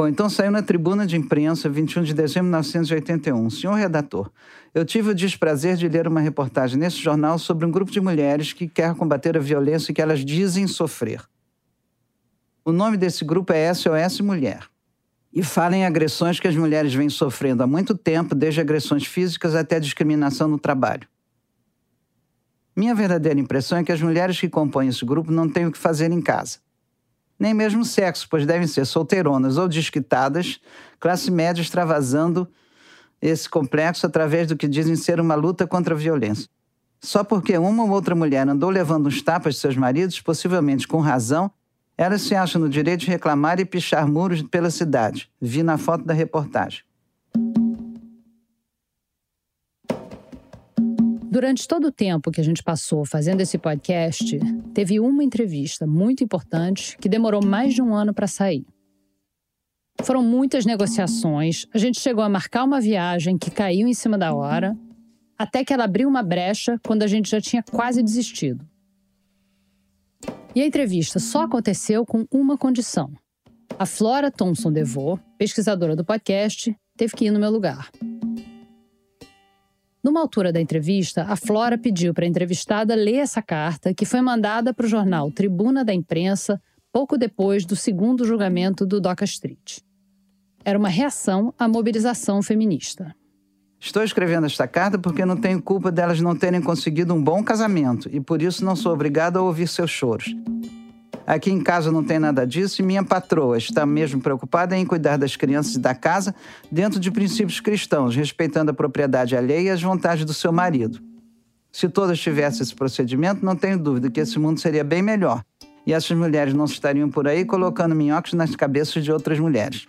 Bom, então saiu na tribuna de imprensa 21 de dezembro de 1981. Senhor redator, eu tive o desprazer de ler uma reportagem nesse jornal sobre um grupo de mulheres que quer combater a violência que elas dizem sofrer. O nome desse grupo é SOS Mulher. E fala em agressões que as mulheres vêm sofrendo há muito tempo, desde agressões físicas até discriminação no trabalho. Minha verdadeira impressão é que as mulheres que compõem esse grupo não têm o que fazer em casa. Nem mesmo sexo, pois devem ser solteironas ou desquitadas, classe média extravasando esse complexo através do que dizem ser uma luta contra a violência. Só porque uma ou outra mulher andou levando uns tapas de seus maridos, possivelmente com razão, elas se acham no direito de reclamar e pichar muros pela cidade. Vi na foto da reportagem. Durante todo o tempo que a gente passou fazendo esse podcast, teve uma entrevista muito importante que demorou mais de um ano para sair. Foram muitas negociações, a gente chegou a marcar uma viagem que caiu em cima da hora, até que ela abriu uma brecha quando a gente já tinha quase desistido. E a entrevista só aconteceu com uma condição. A Flora Thompson DeVoe, pesquisadora do podcast, teve que ir no meu lugar. Numa altura da entrevista, a Flora pediu para a entrevistada ler essa carta que foi mandada para o jornal Tribuna da Imprensa pouco depois do segundo julgamento do Doca Street. Era uma reação à mobilização feminista. Estou escrevendo esta carta porque não tenho culpa delas não terem conseguido um bom casamento e por isso não sou obrigado a ouvir seus choros. Aqui em casa não tem nada disso e minha patroa está mesmo preocupada em cuidar das crianças e da casa dentro de princípios cristãos, respeitando a propriedade alheia e as vontades do seu marido. Se todas tivessem esse procedimento, não tenho dúvida que esse mundo seria bem melhor e essas mulheres não estariam por aí colocando minhocas nas cabeças de outras mulheres.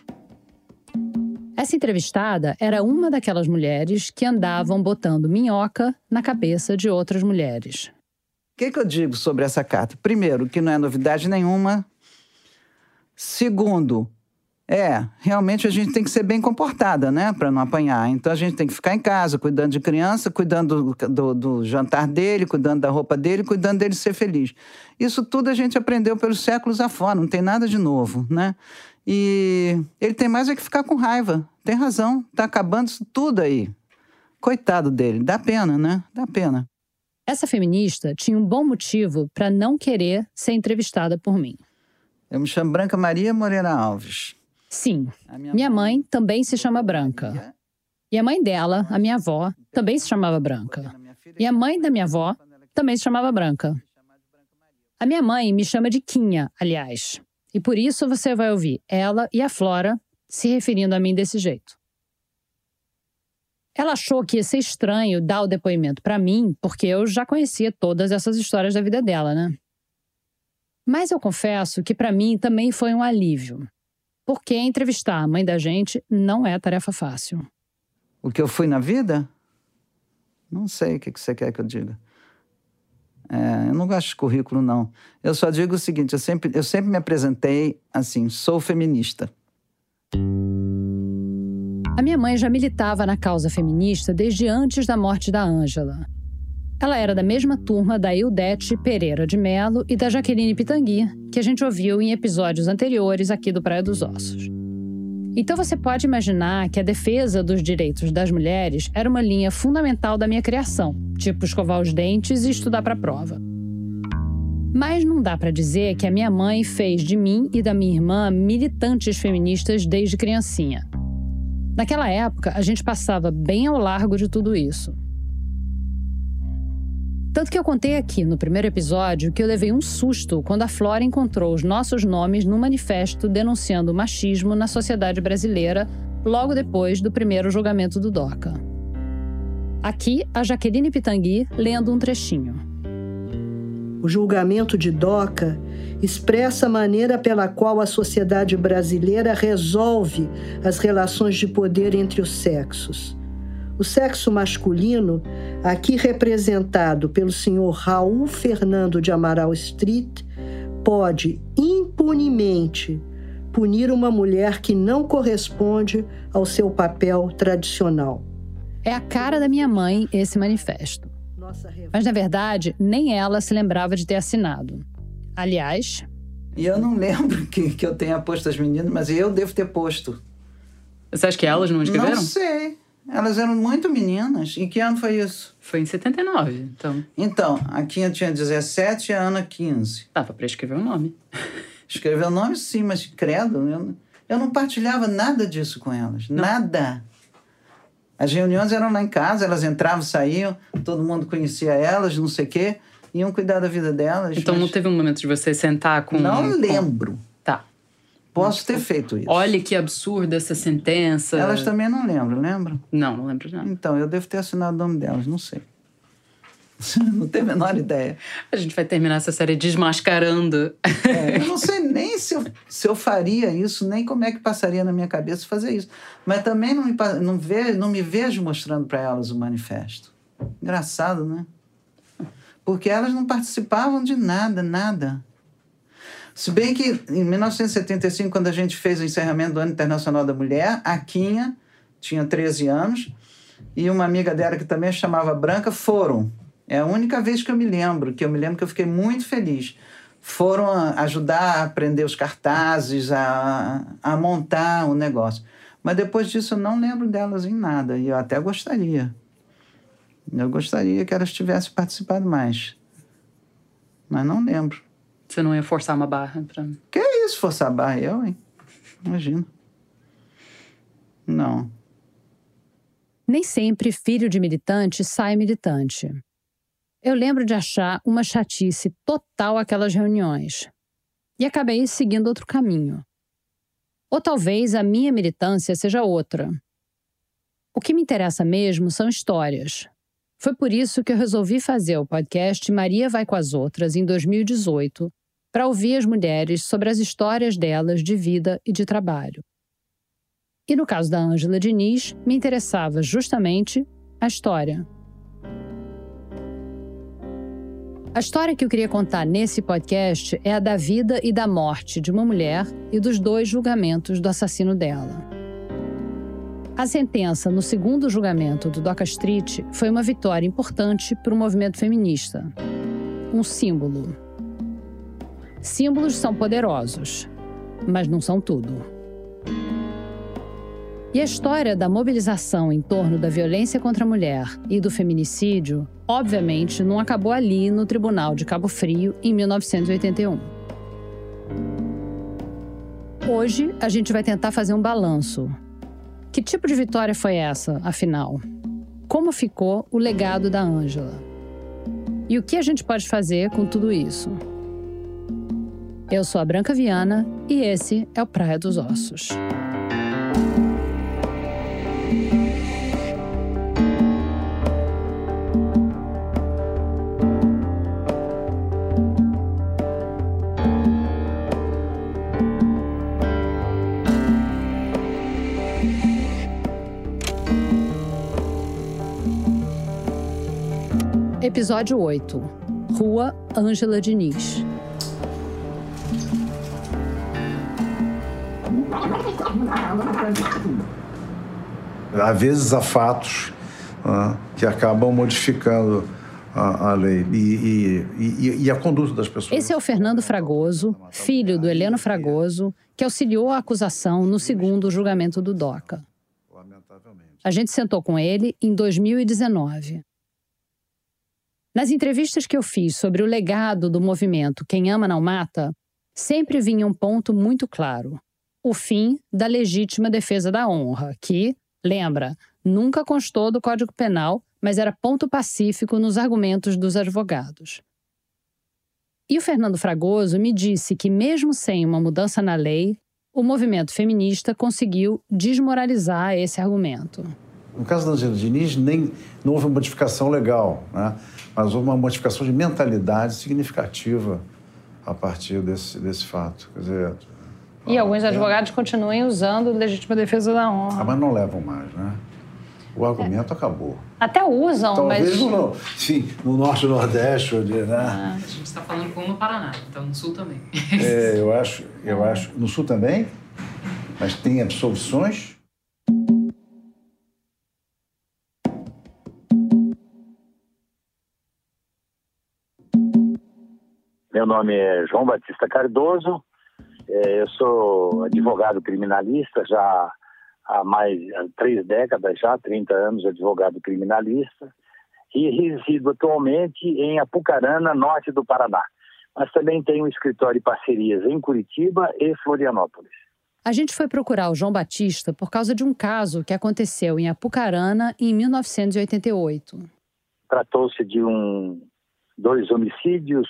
Essa entrevistada era uma daquelas mulheres que andavam botando minhoca na cabeça de outras mulheres. Que, que eu digo sobre essa carta? Primeiro, que não é novidade nenhuma. Segundo, é, realmente a gente tem que ser bem comportada, né? Para não apanhar. Então a gente tem que ficar em casa, cuidando de criança, cuidando do, do, do, jantar dele, cuidando da roupa dele, cuidando dele ser feliz. Isso tudo a gente aprendeu pelos séculos afora, não tem nada de novo, né? E ele tem mais é que ficar com raiva. Tem razão, tá acabando isso tudo aí. Coitado dele, dá pena, né? Dá pena. Essa feminista tinha um bom motivo para não querer ser entrevistada por mim. Eu me chamo Branca Maria Moreira Alves. Sim, minha, minha mãe, mãe também se chama Branca. E a mãe dela, a minha avó, também se chamava Branca. E a mãe da minha avó também se chamava Branca. A minha mãe me chama de Quinha, aliás. E por isso você vai ouvir ela e a Flora se referindo a mim desse jeito. Ela achou que ia ser estranho dar o depoimento para mim, porque eu já conhecia todas essas histórias da vida dela, né? Mas eu confesso que para mim também foi um alívio, porque entrevistar a mãe da gente não é tarefa fácil. O que eu fui na vida? Não sei o que você quer que eu diga. É, eu não gosto de currículo, não. Eu só digo o seguinte: eu sempre, eu sempre me apresentei assim, sou feminista. A minha mãe já militava na causa feminista desde antes da morte da Ângela. Ela era da mesma turma da Ildete Pereira de Melo e da Jaqueline Pitangui, que a gente ouviu em episódios anteriores aqui do Praia dos Ossos. Então você pode imaginar que a defesa dos direitos das mulheres era uma linha fundamental da minha criação, tipo escovar os dentes e estudar para a prova. Mas não dá para dizer que a minha mãe fez de mim e da minha irmã militantes feministas desde criancinha. Naquela época, a gente passava bem ao largo de tudo isso. Tanto que eu contei aqui no primeiro episódio que eu levei um susto quando a Flora encontrou os nossos nomes no manifesto denunciando o machismo na sociedade brasileira logo depois do primeiro julgamento do DOCA. Aqui, a Jaqueline Pitangui lendo um trechinho. O julgamento de DOCA expressa a maneira pela qual a sociedade brasileira resolve as relações de poder entre os sexos o sexo masculino, aqui representado pelo senhor Raul Fernando de Amaral Street, pode impunemente punir uma mulher que não corresponde ao seu papel tradicional. É a cara da minha mãe esse manifesto. Mas, na verdade, nem ela se lembrava de ter assinado. Aliás, E eu não lembro que, que eu tenha posto as meninas, mas eu devo ter posto. Você acha que elas não escreveram? Não sei. Elas eram muito meninas. Em que ano foi isso? Foi em 79, então. Então, a Quinha tinha 17 e a Ana 15. Dava pra escrever o nome. Escrever o nome, sim, mas credo, eu, eu não partilhava nada disso com elas. Não. Nada. As reuniões eram lá em casa, elas entravam, saíam, todo mundo conhecia elas, não sei o quê, iam cuidar da vida delas. Então mas... não teve um momento de você sentar com. Não lembro. Tá. Posso ter feito isso. Olha que absurda essa sentença. Elas também não lembram, lembram? Não, não lembro não. Então, eu devo ter assinado o nome delas, não sei. não tenho a menor ideia. A gente vai terminar essa série desmascarando. É, eu não sei nem se eu, se eu faria isso, nem como é que passaria na minha cabeça fazer isso. Mas também não me, não não me vejo mostrando para elas o manifesto. Engraçado, né? Porque elas não participavam de nada, nada. Se bem que em 1975, quando a gente fez o encerramento do Ano Internacional da Mulher, a Quinha tinha 13 anos e uma amiga dela que também chamava Branca foram é a única vez que eu me lembro, que eu me lembro que eu fiquei muito feliz. Foram ajudar a aprender os cartazes, a, a montar o negócio. Mas depois disso eu não lembro delas em nada, e eu até gostaria. Eu gostaria que elas tivessem participado mais. Mas não lembro. Você não ia forçar uma barra pra. Que é isso, forçar a barra? Eu, hein? Imagina. Não. Nem sempre filho de militante sai militante. Eu lembro de achar uma chatice total aquelas reuniões e acabei seguindo outro caminho. Ou talvez a minha militância seja outra. O que me interessa mesmo são histórias. Foi por isso que eu resolvi fazer o podcast Maria Vai com as Outras em 2018, para ouvir as mulheres sobre as histórias delas de vida e de trabalho. E no caso da Ângela Diniz, me interessava justamente a história. A história que eu queria contar nesse podcast é a da vida e da morte de uma mulher e dos dois julgamentos do assassino dela. A sentença no segundo julgamento do Doca Street foi uma vitória importante para o movimento feminista. Um símbolo. Símbolos são poderosos, mas não são tudo. E a história da mobilização em torno da violência contra a mulher e do feminicídio, obviamente, não acabou ali no Tribunal de Cabo Frio em 1981. Hoje, a gente vai tentar fazer um balanço. Que tipo de vitória foi essa, afinal? Como ficou o legado da Ângela? E o que a gente pode fazer com tudo isso? Eu sou a Branca Viana e esse é o Praia dos Ossos. Episódio 8 Rua Ângela Diniz. Às vezes há fatos uh, que acabam modificando a, a lei e, e, e, e, a conduta das pessoas. Esse é o Fernando Fragoso, filho do Heleno Fragoso, que auxiliou a acusação no segundo julgamento do DOCA. A gente sentou com ele em 2019. Nas entrevistas que eu fiz sobre o legado do movimento Quem Ama Não Mata, sempre vinha um ponto muito claro: o fim da legítima defesa da honra, que, lembra, nunca constou do Código Penal, mas era ponto pacífico nos argumentos dos advogados. E o Fernando Fragoso me disse que, mesmo sem uma mudança na lei, o movimento feminista conseguiu desmoralizar esse argumento. No caso da Angela Diniz, nem, não houve modificação legal, né? Mas houve uma modificação de mentalidade significativa a partir desse, desse fato. Quer dizer, e alguns advogados continuem usando legítima defesa da honra. Ah, mas não levam mais, né? O argumento é. acabou. Até usam, Talvez mas... No, sim, no norte e nordeste, né? Ah, a gente está falando com no Paraná, então no sul também. É, eu acho, eu acho... No sul também? Mas tem absolvições? Meu nome é João Batista Cardoso, É, eu sou advogado criminalista já há mais há três décadas, já 30 anos advogado criminalista e resido atualmente em Apucarana, norte do Paraná. Mas também tenho um escritório de parcerias em Curitiba e Florianópolis. A gente foi procurar o João Batista por causa de um caso que aconteceu em Apucarana em 1988. Tratou-se de um, dois homicídios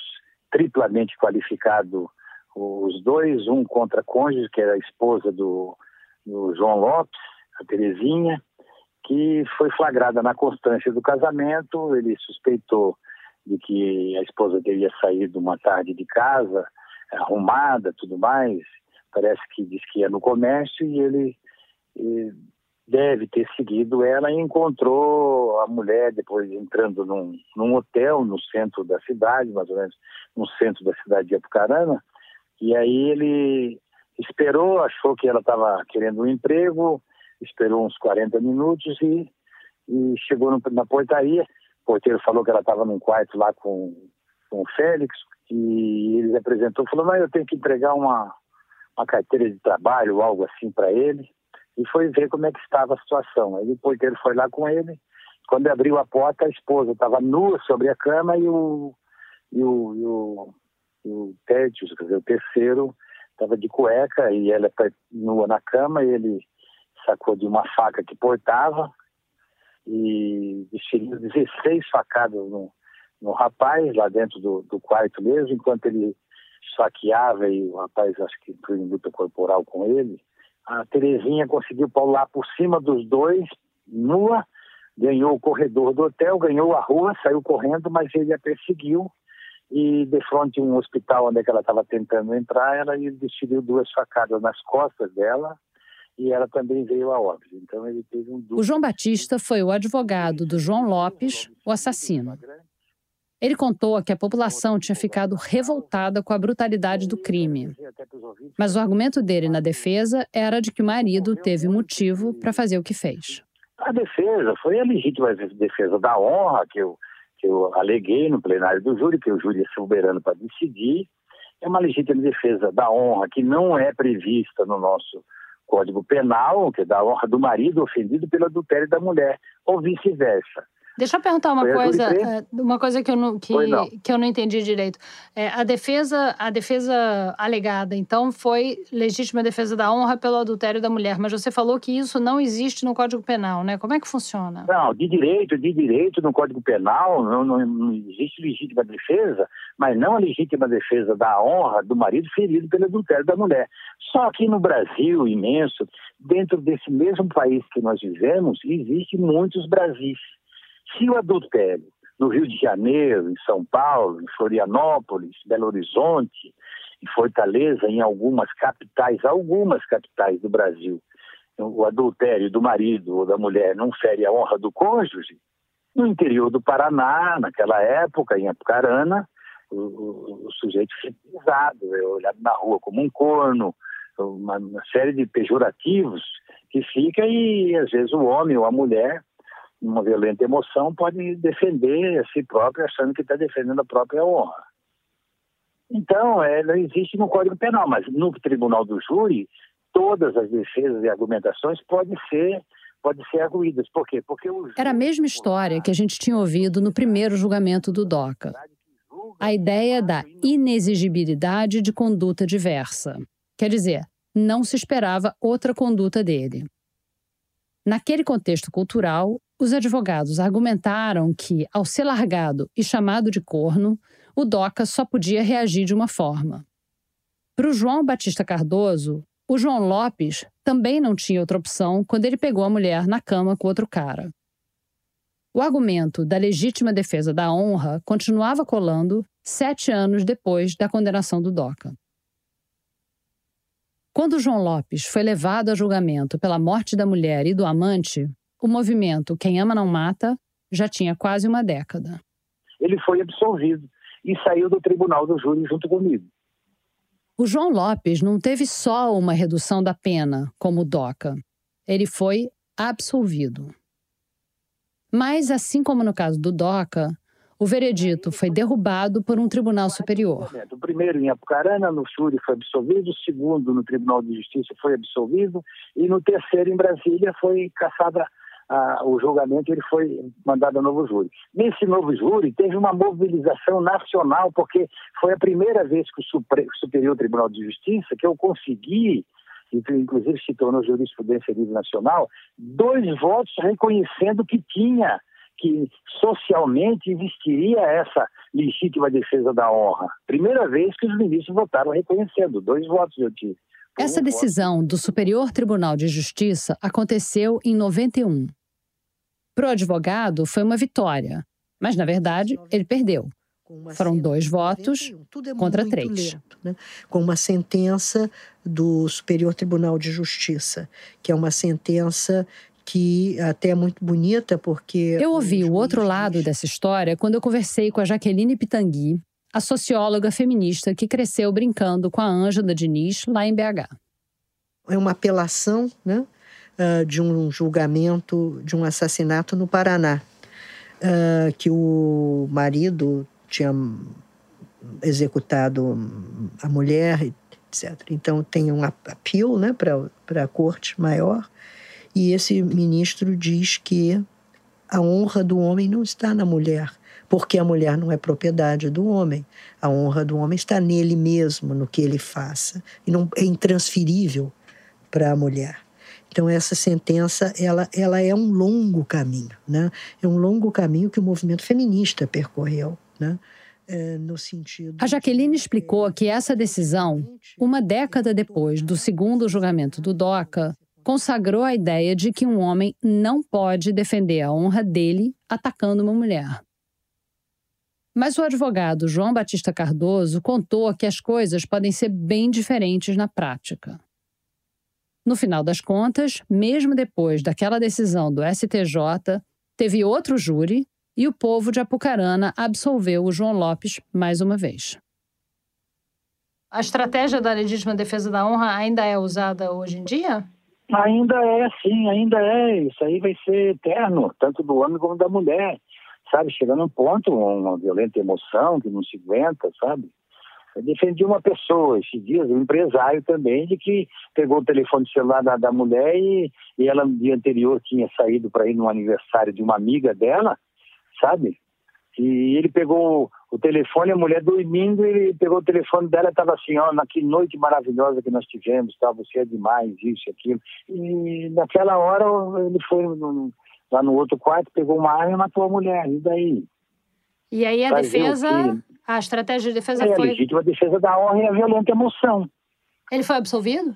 triplamente qualificados, os dois, um contra a cônjuge, que era a esposa do, do João Lopes, a Terezinha, que foi flagrada na constância do casamento. Ele suspeitou de que a esposa teria saído uma tarde de casa, arrumada, tudo mais, parece que diz que ia no comércio e ele deve ter seguido ela e encontrou a mulher depois entrando num, num, hotel no centro da cidade, mais ou menos no centro da cidade de Apucarana, e aí ele esperou, achou que ela estava querendo um emprego, esperou uns 40 minutos e, e chegou no, na portaria, o porteiro falou que ela estava num quarto lá com, com o Félix, e ele apresentou, falou, mas eu tenho que entregar uma, uma carteira de trabalho, algo assim para ele, e foi ver como é que estava a situação. Aí o porteiro foi lá com ele, quando abriu a porta, a esposa estava nua sobre a cama e o, e o, e o, e o quer dizer, o terceiro, estava de cueca e ela tá nua na cama, e ele sacou de uma faca que portava e desferiu 16 facadas no, no rapaz, lá dentro do, do quarto mesmo, enquanto ele saqueava e o rapaz acho que entrou em luta corporal com ele, a Terezinha conseguiu pular por cima dos dois, nua, ganhou o corredor do hotel, ganhou a rua, saiu correndo, mas ele a perseguiu e de frente a um hospital onde é ela estava tentando entrar, ela desferiu duas facadas nas costas dela e ela também veio a óbito. Então ele teve um O João Batista foi o advogado do João Lopes, o assassino. Ele contou que a população tinha ficado revoltada com a brutalidade do crime. Mas o argumento dele na defesa era de que o marido teve motivo para fazer o que fez. A defesa foi a legítima defesa da honra que eu, que eu aleguei no plenário do júri, que o júri é soberano para decidir. É uma legítima defesa da honra que não é prevista no nosso Código Penal, que é da honra do marido ofendido pelo adultério da mulher, ou vice-versa. Deixa eu perguntar uma coisa, é, uma coisa que eu não, que, não. que eu não entendi direito. É, a defesa, a defesa alegada, então, foi legítima defesa da honra pelo adultério da mulher, mas você falou que isso não existe no Código Penal, né? Como é que funciona? Não, de direito, de direito no Código Penal não, não, não existe legítima defesa, mas não a legítima defesa da honra do marido ferido pelo adultério da mulher. Só que no Brasil imenso, dentro desse mesmo país que nós vivemos, existem muitos Brasis. Se o adultério no Rio de Janeiro, em São Paulo, em Florianópolis, Belo Horizonte, em Fortaleza, em algumas capitais, algumas capitais do Brasil, o adultério do marido ou da mulher não fere a honra do cônjuge, no interior do Paraná, naquela época, em Apucarana, o, o, o sujeito foi pisado, é olhado na rua como um corno, uma, uma série de pejorativos que fica e às vezes o homem ou a mulher uma violenta emoção, pode defender a si próprio achando que está defendendo a própria honra. Então, é, não existe no Código Penal, mas no Tribunal do Júri, todas as defesas e argumentações podem ser podem ser arguídas. Por quê? Porque Era a mesma história que a gente tinha ouvido no primeiro julgamento do DOCA. A ideia da inexigibilidade de conduta diversa. Quer dizer, não se esperava outra conduta dele. Naquele contexto cultural, os advogados argumentaram que, ao ser largado e chamado de corno, o DOCA só podia reagir de uma forma. Para o João Batista Cardoso, o João Lopes também não tinha outra opção quando ele pegou a mulher na cama com outro cara. O argumento da legítima defesa da honra continuava colando sete anos depois da condenação do DOCA. Quando João Lopes foi levado a julgamento pela morte da mulher e do amante, o movimento Quem Ama Não Mata já tinha quase uma década. Ele foi absolvido e saiu do tribunal do júri junto comigo. O João Lopes não teve só uma redução da pena, como o DOCA. Ele foi absolvido. Mas, assim como no caso do DOCA, o veredito foi derrubado por um tribunal superior. O primeiro em Apucarana, no Júri, foi absolvido, o segundo no Tribunal de Justiça foi absolvido, e no terceiro, em Brasília, foi caçada o julgamento, ele foi mandado a novo júri. Nesse novo júri, teve uma mobilização nacional, porque foi a primeira vez que o Superior Tribunal de Justiça, que eu consegui inclusive se tornou jurisprudência livre nacional, dois votos reconhecendo que tinha que socialmente existiria essa legítima defesa da honra. Primeira vez que os ministros votaram reconhecendo, dois votos eu tive. Essa decisão do Superior Tribunal de Justiça aconteceu em 91. Para o advogado, foi uma vitória, mas, na verdade, ele perdeu. Foram dois votos é contra três. Lento, né? Com uma sentença do Superior Tribunal de Justiça, que é uma sentença que até é muito bonita, porque. Eu ouvi o outro lado dessa história quando eu conversei com a Jaqueline Pitangui, a socióloga feminista que cresceu brincando com a Ângela Diniz lá em BH. É uma apelação né, ah, de um julgamento de um assassinato no Paraná, ah, que o marido tinha executado a mulher, etc. Então tem um apelo né, para a corte maior, e esse ministro diz que a honra do homem não está na mulher, porque a mulher não é propriedade do homem. A honra do homem está nele mesmo, no que ele faça, e não é intransferível para a mulher. Então essa sentença ela, ela é um longo caminho, né? É um longo caminho que o movimento feminista percorreu, né? É, no sentido. A Jaqueline explicou que essa decisão, uma década depois do segundo julgamento do DOCA, consagrou a ideia de que um homem não pode defender a honra dele atacando uma mulher. Mas o advogado João Batista Cardoso contou que as coisas podem ser bem diferentes na prática. No final das contas, mesmo depois daquela decisão do STJ, teve outro júri e o povo de Apucarana absolveu o João Lopes mais uma vez. A estratégia da legítima defesa da honra ainda é usada hoje em dia? Ainda é, sim, ainda é. Isso aí vai ser eterno, tanto do homem como da mulher, sabe? Chegando a um ponto, uma violenta emoção que não se aguenta, sabe? Defendi uma pessoa esses dias, um empresário também, de que pegou o telefone celular da, da mulher e, e ela no dia anterior tinha saído para ir no aniversário de uma amiga dela sabe? E ele pegou o telefone, a mulher dormindo, ele pegou o telefone dela e estava assim, ó, que noite maravilhosa que nós tivemos, tá? você é demais, isso e aquilo. E naquela hora ele foi no, lá no outro quarto, pegou uma arma e matou a mulher, e daí? E aí a defesa, a estratégia de defesa é, foi... a legítima defesa da honra e a violenta emoção. Ele foi absolvido?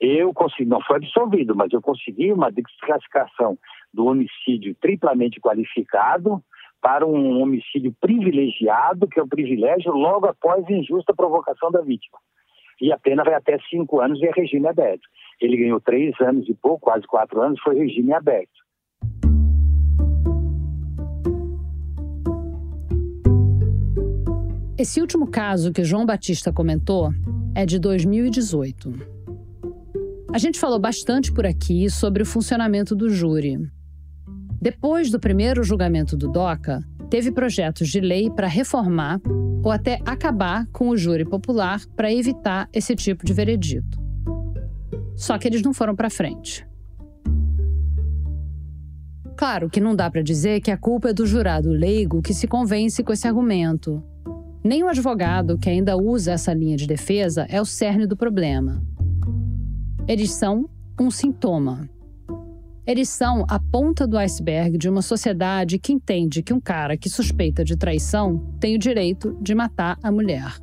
Eu consegui, não foi absolvido, mas eu consegui uma desclassificação do homicídio triplamente qualificado para um homicídio privilegiado, que é o privilégio logo após injusta provocação da vítima. E a pena vai até cinco anos e é regime aberto. Ele ganhou três anos e pouco, quase quatro anos, foi regime aberto. Esse último caso que João Batista comentou é de 2018. A gente falou bastante por aqui sobre o funcionamento do júri, depois do primeiro julgamento do DOCA, teve projetos de lei para reformar ou até acabar com o júri popular para evitar esse tipo de veredito. Só que eles não foram para frente. Claro que não dá para dizer que a culpa é do jurado leigo que se convence com esse argumento. Nem o advogado que ainda usa essa linha de defesa é o cerne do problema. Eles são um sintoma. Eles são a ponta do iceberg de uma sociedade que entende que um cara que suspeita de traição tem o direito de matar a mulher.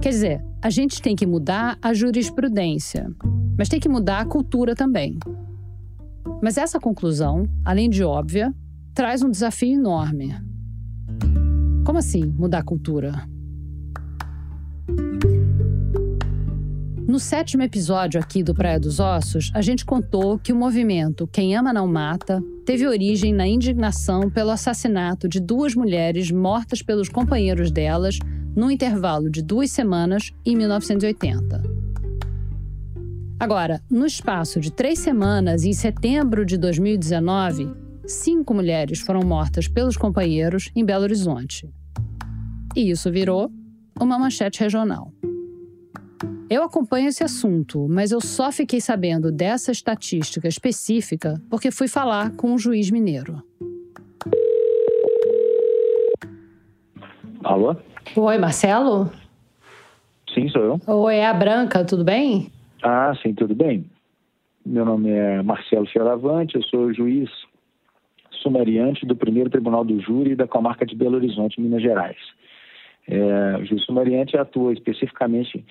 Quer dizer, a gente tem que mudar a jurisprudência, mas tem que mudar a cultura também. Mas essa conclusão, além de óbvia, traz um desafio enorme. Como assim mudar a cultura? No sétimo episódio aqui do Praia dos Ossos, a gente contou que o movimento Quem Ama Não Mata teve origem na indignação pelo assassinato de duas mulheres mortas pelos companheiros delas num intervalo de duas semanas em 1980. Agora, no espaço de três semanas, em setembro de 2019, cinco mulheres foram mortas pelos companheiros em Belo Horizonte. E isso virou uma manchete regional. Eu acompanho esse assunto, mas eu só fiquei sabendo dessa estatística específica porque fui falar com um juiz mineiro. Alô? Oi, Marcelo? Sim, sou eu. Oi, é a Branca, tudo bem? Ah, sim, tudo bem. Meu nome é Marcelo Fioravante, eu sou juiz sumariante do primeiro Tribunal do Júri da comarca de Belo Horizonte, Minas Gerais. É, o juiz sumariante atua especificamente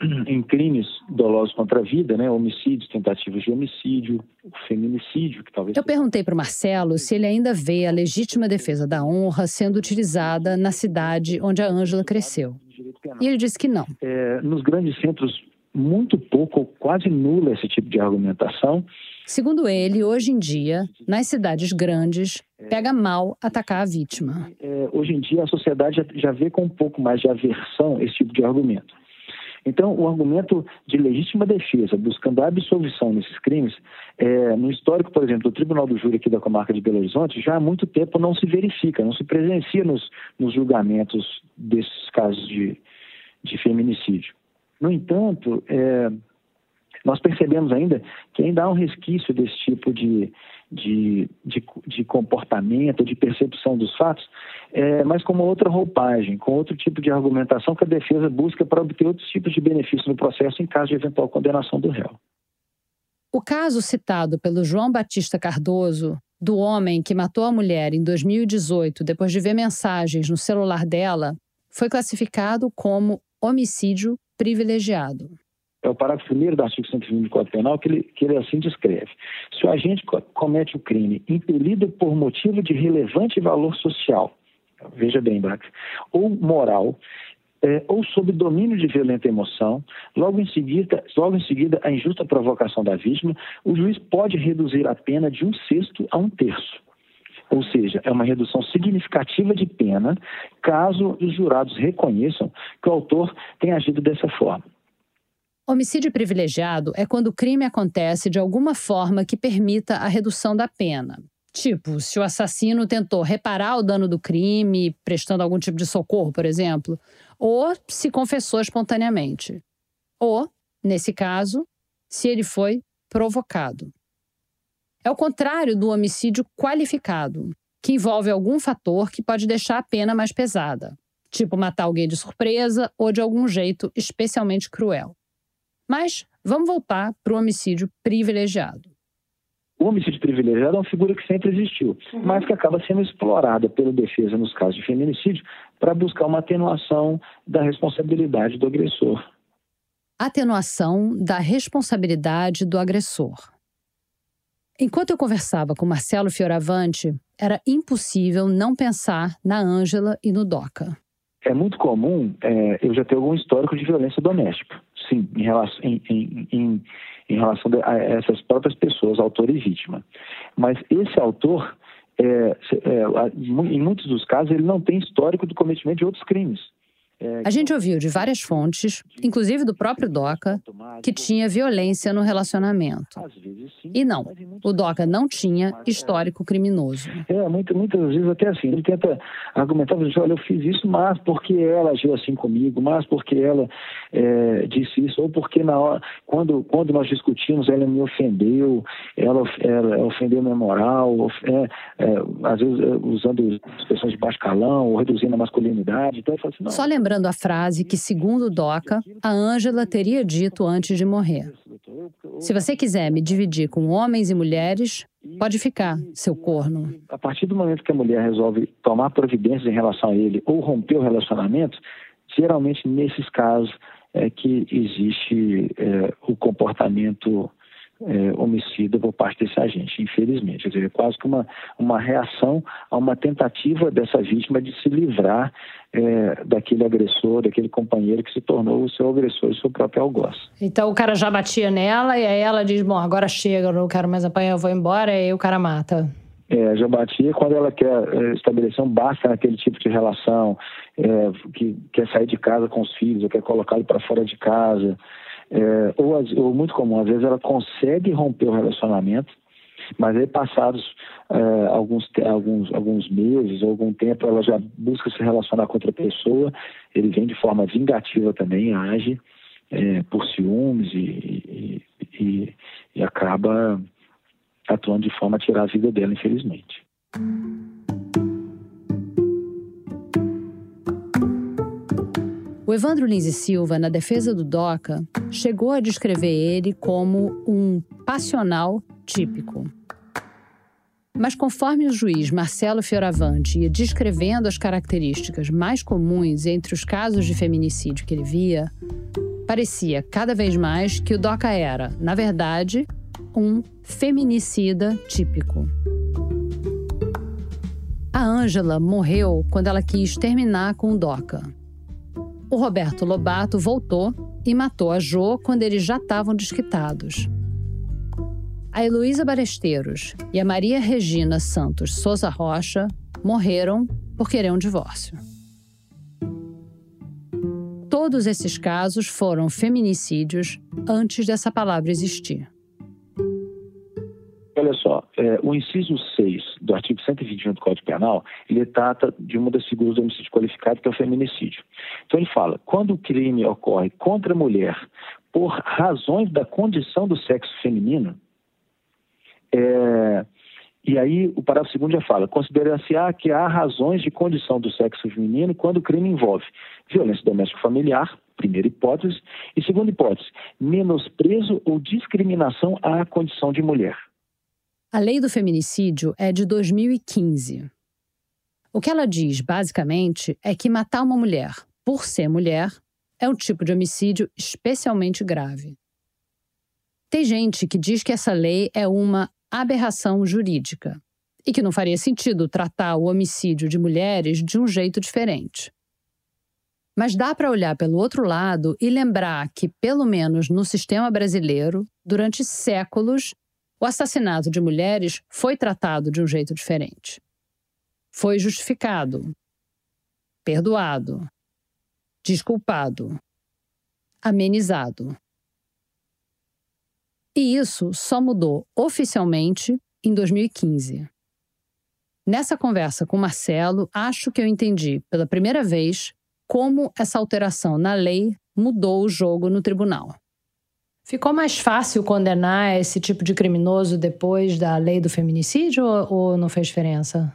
em crimes dolosos contra a vida, né, homicídios, tentativas de homicídio, feminicídio, que talvez. Eu perguntei para o Marcelo se ele ainda vê a legítima defesa da honra sendo utilizada na cidade onde a Ângela cresceu. E ele disse que não. É, nos grandes centros, muito pouco ou quase nula esse tipo de argumentação. Segundo ele, hoje em dia, nas cidades grandes, pega mal atacar a vítima. É, hoje em dia, a sociedade já, já vê com um pouco mais de aversão esse tipo de argumento. Então, o argumento de legítima defesa, buscando a absolvição nesses crimes, é, no histórico, por exemplo, do Tribunal do Júri aqui da comarca de Belo Horizonte, já há muito tempo não se verifica, não se presencia nos, nos julgamentos desses casos de, de feminicídio. No entanto, é, nós percebemos ainda que ainda há um resquício desse tipo de, de, de, de comportamento, de percepção dos fatos, é, mas com uma outra roupagem, com outro tipo de argumentação que a defesa busca para obter outros tipos de benefícios no processo em caso de eventual condenação do réu. O caso citado pelo João Batista Cardoso, do homem que matou a mulher em 2018 depois de ver mensagens no celular dela, foi classificado como homicídio privilegiado é o parágrafo primeiro do artigo 120 do Código Penal, que ele, que ele assim descreve. Se o agente comete o crime impelido por motivo de relevante valor social, veja bem, Brax, ou moral, é, ou sob domínio de violenta emoção, logo em, seguida, logo em seguida a injusta provocação da vítima, o juiz pode reduzir a pena de um sexto a um terço. Ou seja, é uma redução significativa de pena caso os jurados reconheçam que o autor tem agido dessa forma. Homicídio privilegiado é quando o crime acontece de alguma forma que permita a redução da pena. Tipo, se o assassino tentou reparar o dano do crime, prestando algum tipo de socorro, por exemplo, ou se confessou espontaneamente. Ou, nesse caso, se ele foi provocado. É o contrário do homicídio qualificado, que envolve algum fator que pode deixar a pena mais pesada, tipo matar alguém de surpresa ou de algum jeito especialmente cruel. Mas vamos voltar para o homicídio privilegiado. O homicídio privilegiado é uma figura que sempre existiu, uhum. mas que acaba sendo explorada pela defesa nos casos de feminicídio para buscar uma atenuação da responsabilidade do agressor. Atenuação da responsabilidade do agressor. Enquanto eu conversava com Marcelo Fioravante, era impossível não pensar na Ângela e no Doca. É muito comum é, eu já ter algum histórico de violência doméstica sim, em relação, em, em, em, em relação a essas próprias pessoas, autor e vítima. Mas esse autor, é, é, em muitos dos casos, ele não tem histórico do cometimento de outros crimes. A gente ouviu de várias fontes, inclusive do próprio Doca, que tinha violência no relacionamento. E não, o Doca não tinha histórico criminoso. É, muitas, muitas vezes até assim, ele tenta argumentar, olha, eu fiz isso, mas porque ela agiu assim comigo, mas porque ela é, disse isso, ou porque na hora, quando, quando nós discutimos, ela me ofendeu, ela, ela ofendeu minha moral, é, é, às vezes é, usando expressões de baixo calão, ou reduzindo a masculinidade. Então, falo assim, não, Só lembrando lembrando a frase que, segundo Doca, a Ângela teria dito antes de morrer. Se você quiser me dividir com homens e mulheres, pode ficar, seu corno. A partir do momento que a mulher resolve tomar providências em relação a ele ou romper o relacionamento, geralmente nesses casos é que existe é, o comportamento é, homicida por parte desse agente, infelizmente. Quer dizer, é quase que uma, uma reação a uma tentativa dessa vítima de se livrar é, daquele agressor, daquele companheiro que se tornou o seu agressor e seu próprio algoz. Então o cara já batia nela e aí ela diz: Bom, agora chega, eu não quero mais apanhar, eu vou embora, e aí o cara mata. É, já batia quando ela quer é, estabelecer um basta naquele tipo de relação, é, que quer sair de casa com os filhos, ou quer colocá-lo para fora de casa. É, ou, ou, muito comum, às vezes ela consegue romper o relacionamento, Mas aí, passados uh, alguns, alguns, alguns meses, algum tempo, ela já busca se relacionar com outra pessoa, ele vem de forma vingativa também, age é, por ciúmes e, e, e, e acaba atuando de forma a tirar a vida dela, infelizmente. O Evandro Lins e Silva, na defesa do DOCA, chegou a descrever ele como um passional típico. Mas conforme o juiz Marcelo Fioravante ia descrevendo as características mais comuns entre os casos de feminicídio que ele via, parecia cada vez mais que o DOCA era, na verdade, um feminicida típico. A Ângela morreu quando ela quis terminar com o DOCA. O Roberto Lobato voltou e matou a Jo quando eles já estavam desquitados. A Heloísa Baresteiros e a Maria Regina Santos Souza Rocha morreram por querer um divórcio. Todos esses casos foram feminicídios antes dessa palavra existir. Olha só, é, o inciso 6 do artigo 121 do Código Penal, ele trata de uma das figuras do homicídio qualificado, que é o feminicídio. Então ele fala, quando o crime ocorre contra a mulher por razões da condição do sexo feminino, é, e aí o parágrafo segundo já fala, considera-se-á que há razões de condição do sexo feminino quando o crime envolve violência doméstica familiar, primeira hipótese, e segunda hipótese, menosprezo ou discriminação à condição de mulher. A lei do feminicídio é de 2015. O que ela diz, basicamente, é que matar uma mulher por ser mulher é um tipo de homicídio especialmente grave. Tem gente que diz que essa lei é uma aberração jurídica e que não faria sentido tratar o homicídio de mulheres de um jeito diferente. Mas dá para olhar pelo outro lado e lembrar que, pelo menos no sistema brasileiro, durante séculos, o assassinato de mulheres foi tratado de um jeito diferente. Foi justificado, perdoado, desculpado, amenizado. E isso só mudou oficialmente em 2015. Nessa conversa com Marcelo, acho que eu entendi pela primeira vez como essa alteração na lei mudou o jogo no tribunal. Ficou mais fácil condenar esse tipo de criminoso depois da lei do feminicídio ou, não fez diferença?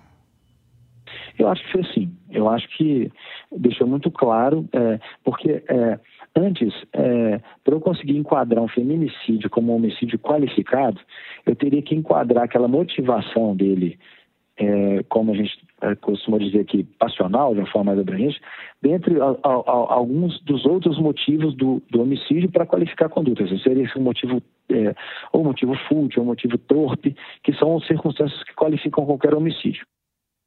Eu acho que foi sim. Eu acho que deixou muito claro, é, porque é, antes, é, para eu conseguir enquadrar um feminicídio como um homicídio qualificado, eu teria que enquadrar aquela motivação dele é, como a gente é, costuma dizer aqui, passional, de uma forma mais abrangente, dentre a, a, a, alguns dos outros motivos do, do homicídio para qualificar a conduta. Seria esse motivo, é, ou motivo fútil, ou motivo torpe, que são circunstâncias que qualificam qualquer homicídio.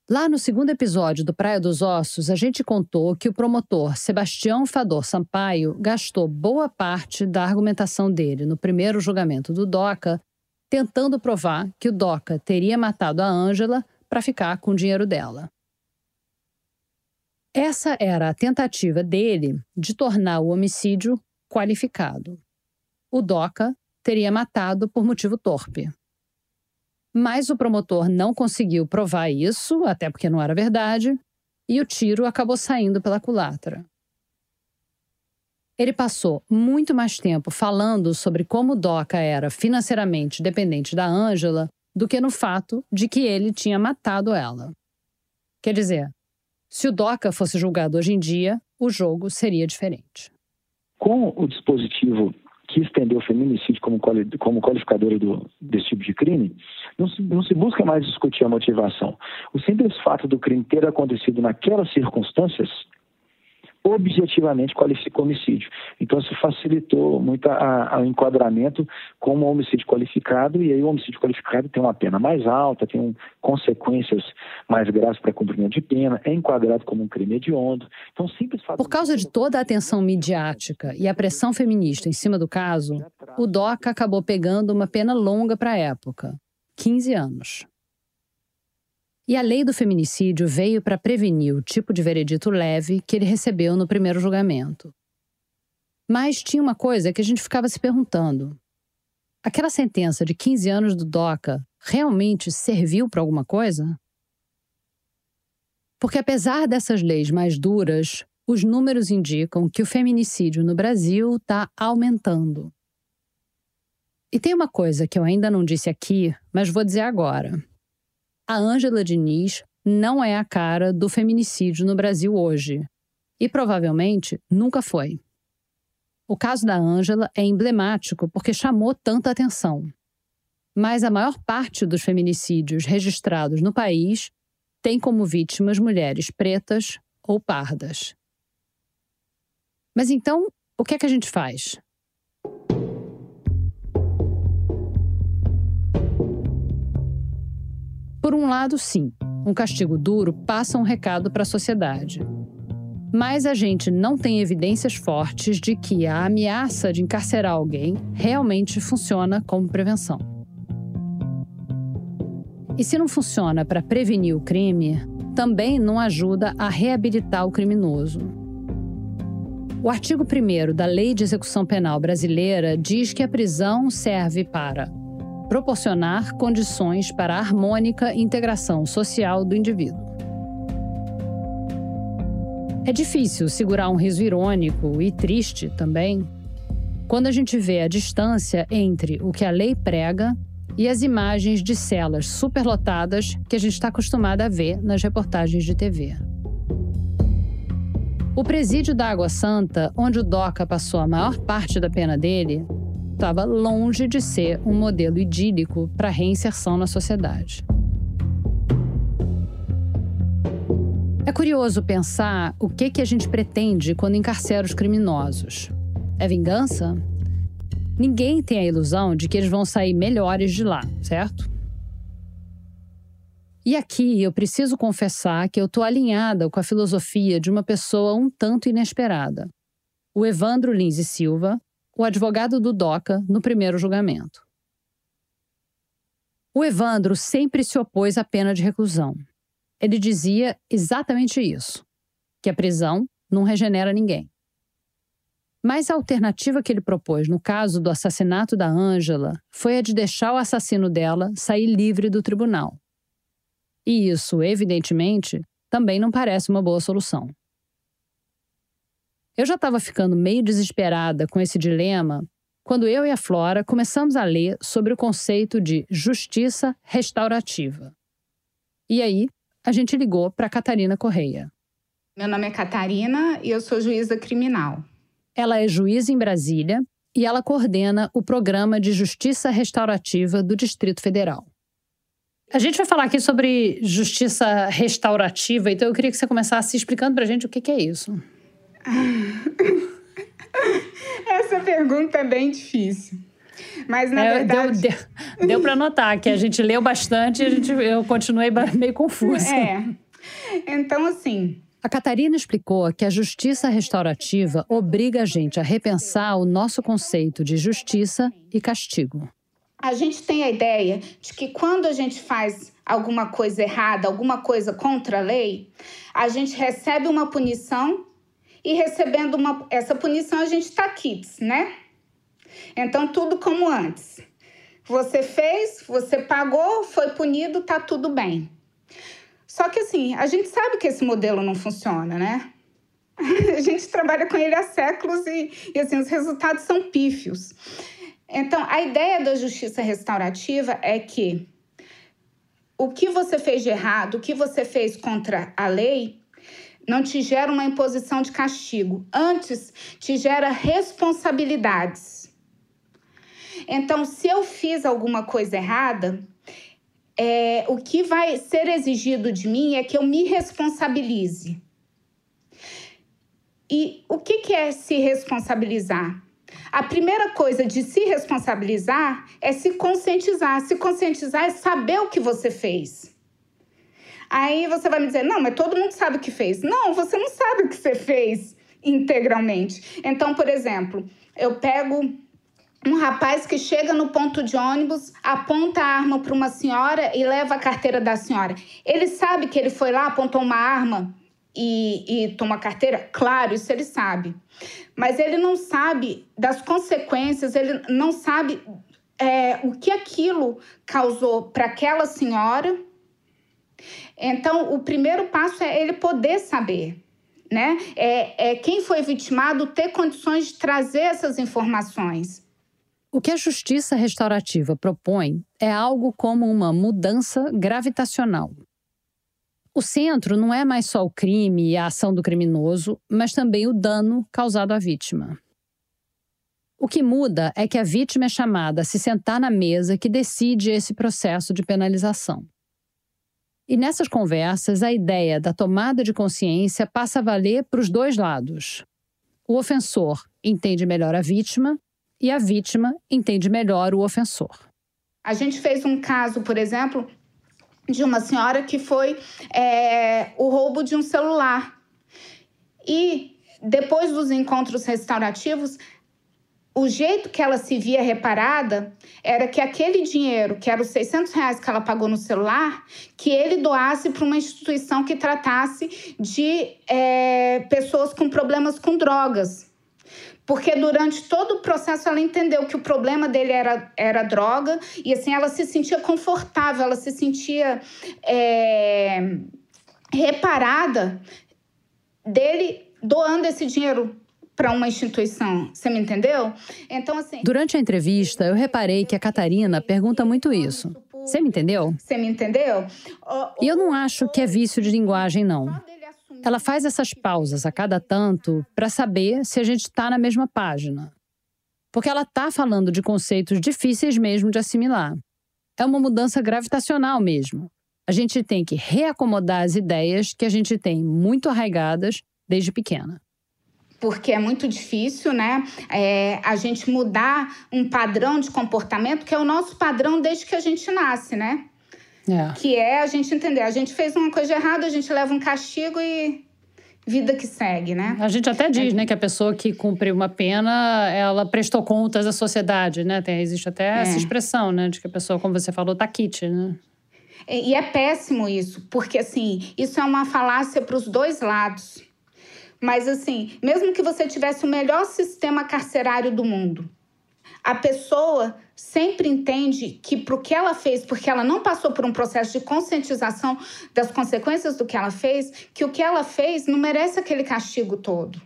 Lá no segundo episódio do Praia dos Ossos, a gente contou que o promotor Sebastião Fador Sampaio gastou boa parte da argumentação dele no primeiro julgamento do DOCA, tentando provar que o DOCA teria matado a Ângela para ficar com o dinheiro dela. Essa era a tentativa dele de tornar o homicídio qualificado. O DOCA teria matado por motivo torpe. Mas o promotor não conseguiu provar isso, até porque não era verdade, e o tiro acabou saindo pela culatra. Ele passou muito mais tempo falando sobre como Doca era financeiramente dependente da Ângela do que no fato de que ele tinha matado ela. Quer dizer, se o DOCA fosse julgado hoje em dia, o jogo seria diferente. Com o dispositivo que estendeu o feminicídio como, como qualificador do, desse tipo de crime, não se, não se busca mais discutir a motivação. O simples fato do crime ter acontecido naquelas circunstâncias objetivamente qualifica homicídio. Então, isso facilitou muito o enquadramento como homicídio qualificado, e aí o homicídio qualificado tem uma pena mais alta, tem um, consequências mais graves para cumprimento de pena, é enquadrado como um crime hediondo. Então, simples fato... Por causa de toda a atenção midiática e a pressão feminista em cima do caso, o DOCA acabou pegando uma pena longa para a época, 15 anos. E a lei do feminicídio veio para prevenir o tipo de veredito leve que ele recebeu no primeiro julgamento. Mas tinha uma coisa que a gente ficava se perguntando. Aquela sentença de 15 anos do DOCA realmente serviu para alguma coisa? Porque apesar dessas leis mais duras, os números indicam que o feminicídio no Brasil está aumentando. E tem uma coisa que eu ainda não disse aqui, mas vou dizer agora. A Ângela Diniz não é a cara do feminicídio no Brasil hoje. E provavelmente nunca foi. O caso da Ângela é emblemático porque chamou tanta atenção. Mas a maior parte dos feminicídios registrados no país tem como vítimas mulheres pretas ou pardas. Mas então, o que é que a gente faz? Por um lado, sim, um castigo duro passa um recado para a sociedade. Mas a gente não tem evidências fortes de que a ameaça de encarcerar alguém realmente funciona como prevenção. E se não funciona para prevenir o crime, também não ajuda a reabilitar o criminoso. O artigo 1 da Lei de Execução Penal brasileira diz que a prisão serve para proporcionar condições para a harmônica integração social do indivíduo. É difícil segurar um riso irônico e triste também quando a gente vê a distância entre o que a lei prega e as imagens de celas superlotadas que a gente está acostumado a ver nas reportagens de TV. O presídio da Água Santa, onde o Doca passou a maior parte da pena dele, estava longe de ser um modelo idílico para reinserção na sociedade. É curioso pensar o que, que a gente pretende quando encarcera os criminosos. É vingança? Ninguém tem a ilusão de que eles vão sair melhores de lá, certo? E aqui eu preciso confessar que eu estou alinhada com a filosofia de uma pessoa um tanto inesperada. O Evandro Lins e Silva, o advogado do DOCA no primeiro julgamento. O Evandro sempre se opôs à pena de reclusão. Ele dizia exatamente isso: que a prisão não regenera ninguém. Mas a alternativa que ele propôs no caso do assassinato da Ângela foi a de deixar o assassino dela sair livre do tribunal. E isso, evidentemente, também não parece uma boa solução. Eu já estava ficando meio desesperada com esse dilema quando eu e a Flora começamos a ler sobre o conceito de justiça restaurativa. E aí, a gente ligou para Catarina Correia. Meu nome é Catarina e eu sou juíza criminal. Ela é juíza em Brasília e ela coordena o programa de justiça restaurativa do Distrito Federal. A gente vai falar aqui sobre justiça restaurativa, então eu queria que você começasse explicando para a gente o que, que é isso. Essa pergunta é bem difícil. Mas, na é, verdade... Deu, deu, deu para notar que a gente leu bastante e a gente, eu continuei meio confusa. É. Então, assim... A Catarina explicou que a justiça restaurativa obriga a gente a repensar o nosso conceito de justiça e castigo. A gente tem a ideia de que quando a gente faz alguma coisa errada, alguma coisa contra a lei, a gente recebe uma punição e recebendo uma, essa punição a gente está quites, né? Então, tudo como antes. Você fez, você pagou, foi punido, tá tudo bem. Só que assim, a gente sabe que esse modelo não funciona, né? A gente trabalha com ele há séculos e, e assim, os resultados são pífios. Então, a ideia da justiça restaurativa é que o que você fez de errado, o que você fez contra a lei, não te gera uma imposição de castigo, antes te gera responsabilidades. Então, se eu fiz alguma coisa errada, é, o que vai ser exigido de mim é que eu me responsabilize. E o que, que é se responsabilizar? A primeira coisa de se responsabilizar é se conscientizar. Se conscientizar é saber o que você fez. Aí você vai me dizer: não, mas todo mundo sabe o que fez. Não, você não sabe o que você fez integralmente. Então, por exemplo, eu pego um rapaz que chega no ponto de ônibus, aponta a arma para uma senhora e leva a carteira da senhora. Ele sabe que ele foi lá, apontou uma arma e, e toma a carteira? Claro, isso ele sabe. Mas ele não sabe das consequências, ele não sabe é, o que aquilo causou para aquela senhora. Então, o primeiro passo é ele poder saber. Né? É, é quem foi vitimado ter condições de trazer essas informações. O que a justiça restaurativa propõe é algo como uma mudança gravitacional. O centro não é mais só o crime e a ação do criminoso, mas também o dano causado à vítima. O que muda é que a vítima é chamada a se sentar na mesa que decide esse processo de penalização. E nessas conversas, a ideia da tomada de consciência passa a valer para os dois lados. O ofensor entende melhor a vítima e a vítima entende melhor o ofensor. A gente fez um caso, por exemplo, de uma senhora que foi é, o roubo de um celular. E depois dos encontros restaurativos, o jeito que ela se via reparada era que aquele dinheiro, que era os 600 reais que ela pagou no celular, que ele doasse para uma instituição que tratasse de é, pessoas com problemas com drogas. Porque durante todo o processo ela entendeu que o problema dele era, era droga e assim ela se sentia confortável, ela se sentia é, reparada dele doando esse dinheiro para uma instituição. Você me entendeu? Então, assim. Durante a entrevista, eu reparei que a Catarina pergunta muito isso. Você me entendeu? Você me entendeu? E eu não acho que é vício de linguagem, não. Ela faz essas pausas a cada tanto para saber se a gente está na mesma página. Porque ela está falando de conceitos difíceis mesmo de assimilar. É uma mudança gravitacional mesmo. A gente tem que reacomodar as ideias que a gente tem muito arraigadas desde pequena porque é muito difícil, né? É, a gente mudar um padrão de comportamento que é o nosso padrão desde que a gente nasce, né? É. Que é a gente entender, a gente fez uma coisa errada, a gente leva um castigo e vida que segue, né? A gente até diz, é. né, que a pessoa que cumpriu uma pena, ela prestou contas à sociedade, né? Tem, existe até é. essa expressão, né, de que a pessoa, como você falou, tá kit, né? E é péssimo isso, porque assim, isso é uma falácia para os dois lados. Mas assim, mesmo que você tivesse o melhor sistema carcerário do mundo, a pessoa sempre entende que para o que ela fez, porque ela não passou por um processo de conscientização das consequências do que ela fez, que o que ela fez não merece aquele castigo todo.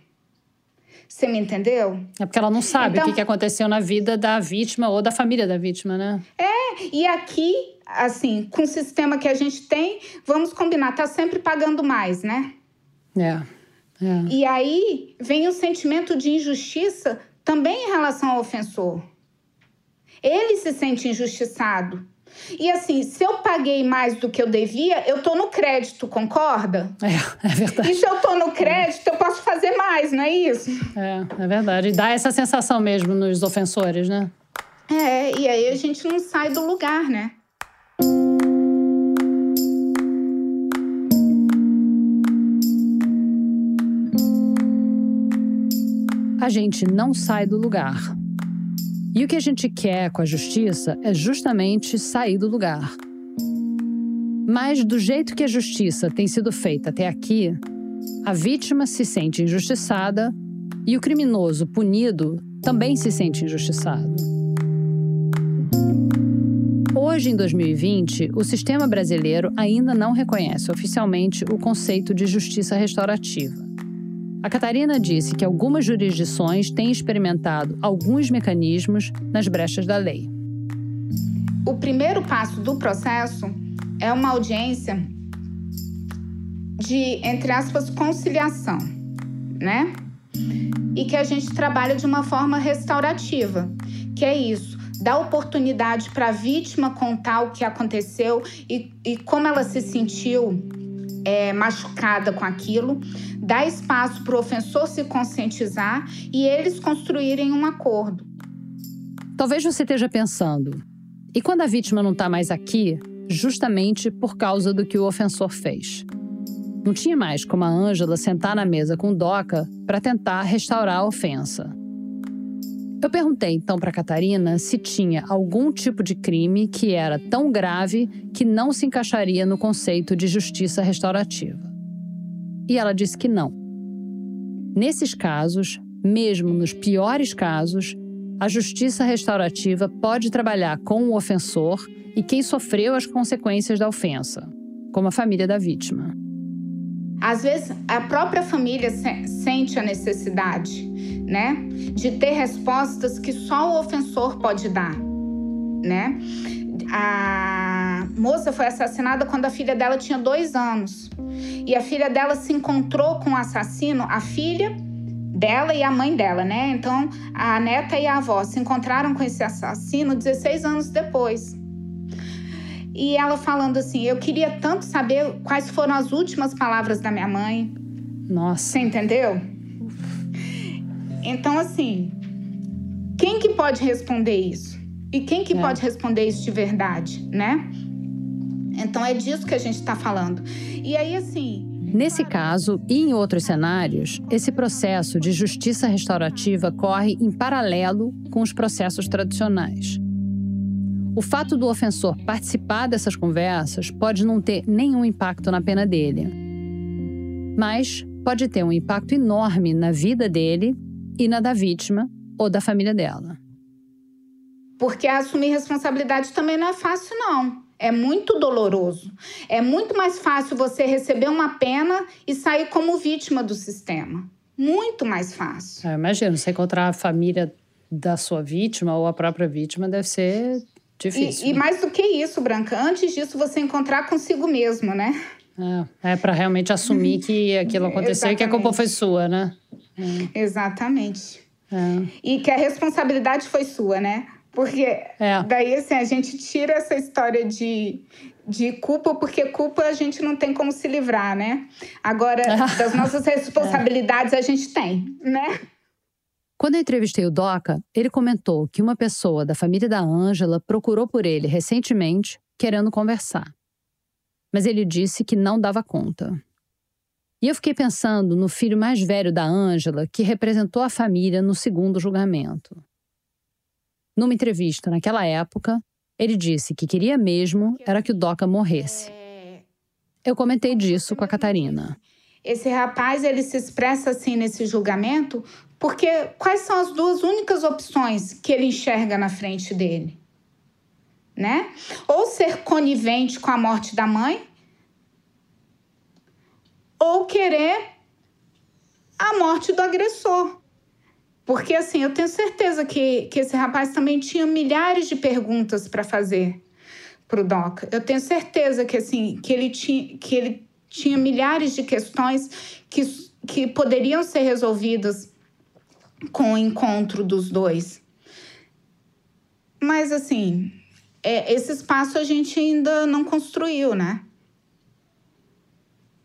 Você me entendeu? É porque ela não sabe então, o que aconteceu na vida da vítima ou da família da vítima, né? É, e aqui, assim, com o sistema que a gente tem, vamos combinar, tá sempre pagando mais, né? É. é. E aí vem o sentimento de injustiça também em relação ao ofensor. Ele se sente injustiçado. E assim, se eu paguei mais do que eu devia, eu tô no crédito, concorda? É, é verdade. E se eu tô no crédito, eu posso fazer mais, não é isso? É, é verdade. E dá essa sensação mesmo nos ofensores, né? É, e aí a gente não sai do lugar, né? A gente não sai do lugar. E o que a gente quer com a justiça é justamente sair do lugar. Mas, do jeito que a justiça tem sido feita até aqui, a vítima se sente injustiçada e o criminoso punido também se sente injustiçado. Hoje, em 2020, o sistema brasileiro ainda não reconhece oficialmente o conceito de justiça restaurativa. A Catarina disse que algumas jurisdições têm experimentado alguns mecanismos nas brechas da lei. O primeiro passo do processo é uma audiência de, entre aspas, conciliação, né? E que a gente trabalha de uma forma restaurativa, que é isso, dá oportunidade para a vítima contar o que aconteceu e, e como ela se sentiu é, machucada com aquilo, dá espaço para o ofensor se conscientizar e eles construírem um acordo. Talvez você esteja pensando, e quando a vítima não está mais aqui, justamente por causa do que o ofensor fez? Não tinha mais como a Ângela sentar na mesa com Doca para tentar restaurar a ofensa. Eu perguntei então para Catarina se tinha algum tipo de crime que era tão grave que não se encaixaria no conceito de justiça restaurativa. E ela disse que não. Nesses casos, mesmo nos piores casos, a justiça restaurativa pode trabalhar com o ofensor e quem sofreu as consequências da ofensa, como a família da vítima. Às vezes, a própria família se sente a necessidade, né, de ter respostas que só o ofensor pode dar, né? A moça foi assassinada quando a filha dela tinha dois anos. E a filha dela se encontrou com o assassino, a filha dela e a mãe dela, né? Então, a neta e a avó se encontraram com esse assassino 16 anos depois. E ela falando assim: Eu queria tanto saber quais foram as últimas palavras da minha mãe. Nossa. Você entendeu? Então, assim, quem que pode responder isso? E quem que é. pode responder isso de verdade, né? Então é disso que a gente está falando. E aí, assim. Nesse caso e em outros cenários, esse processo de justiça restaurativa corre em paralelo com os processos tradicionais. O fato do ofensor participar dessas conversas pode não ter nenhum impacto na pena dele, mas pode ter um impacto enorme na vida dele e na da vítima ou da família dela. Porque assumir responsabilidade também não é fácil, não. É muito doloroso. É muito mais fácil você receber uma pena e sair como vítima do sistema. Muito mais fácil. Eu imagino, você encontrar a família da sua vítima ou a própria vítima deve ser difícil. E, e mais do que isso, Branca, antes disso você encontrar consigo mesmo, né? É, é para realmente assumir que aquilo aconteceu e que a culpa foi sua, né? É. Exatamente. É. E que a responsabilidade foi sua, né? Porque é. daí, assim, a gente tira essa história de, de culpa, porque culpa a gente não tem como se livrar, né? Agora, das nossas responsabilidades, é. a gente tem, né? Quando eu entrevistei o Doca, ele comentou que uma pessoa da família da Ângela procurou por ele recentemente, querendo conversar. Mas ele disse que não dava conta. E eu fiquei pensando no filho mais velho da Ângela, que representou a família no segundo julgamento. Numa entrevista naquela época, ele disse que queria mesmo era que o Doca morresse. Eu comentei disso com a Catarina. Esse rapaz, ele se expressa assim nesse julgamento porque quais são as duas únicas opções que ele enxerga na frente dele? Né? Ou ser conivente com a morte da mãe, ou querer a morte do agressor. Porque, assim, eu tenho certeza que, que esse rapaz também tinha milhares de perguntas para fazer para o Doca. Eu tenho certeza que, assim, que ele tinha, que ele tinha milhares de questões que, que poderiam ser resolvidas com o encontro dos dois. Mas, assim, é, esse espaço a gente ainda não construiu, né?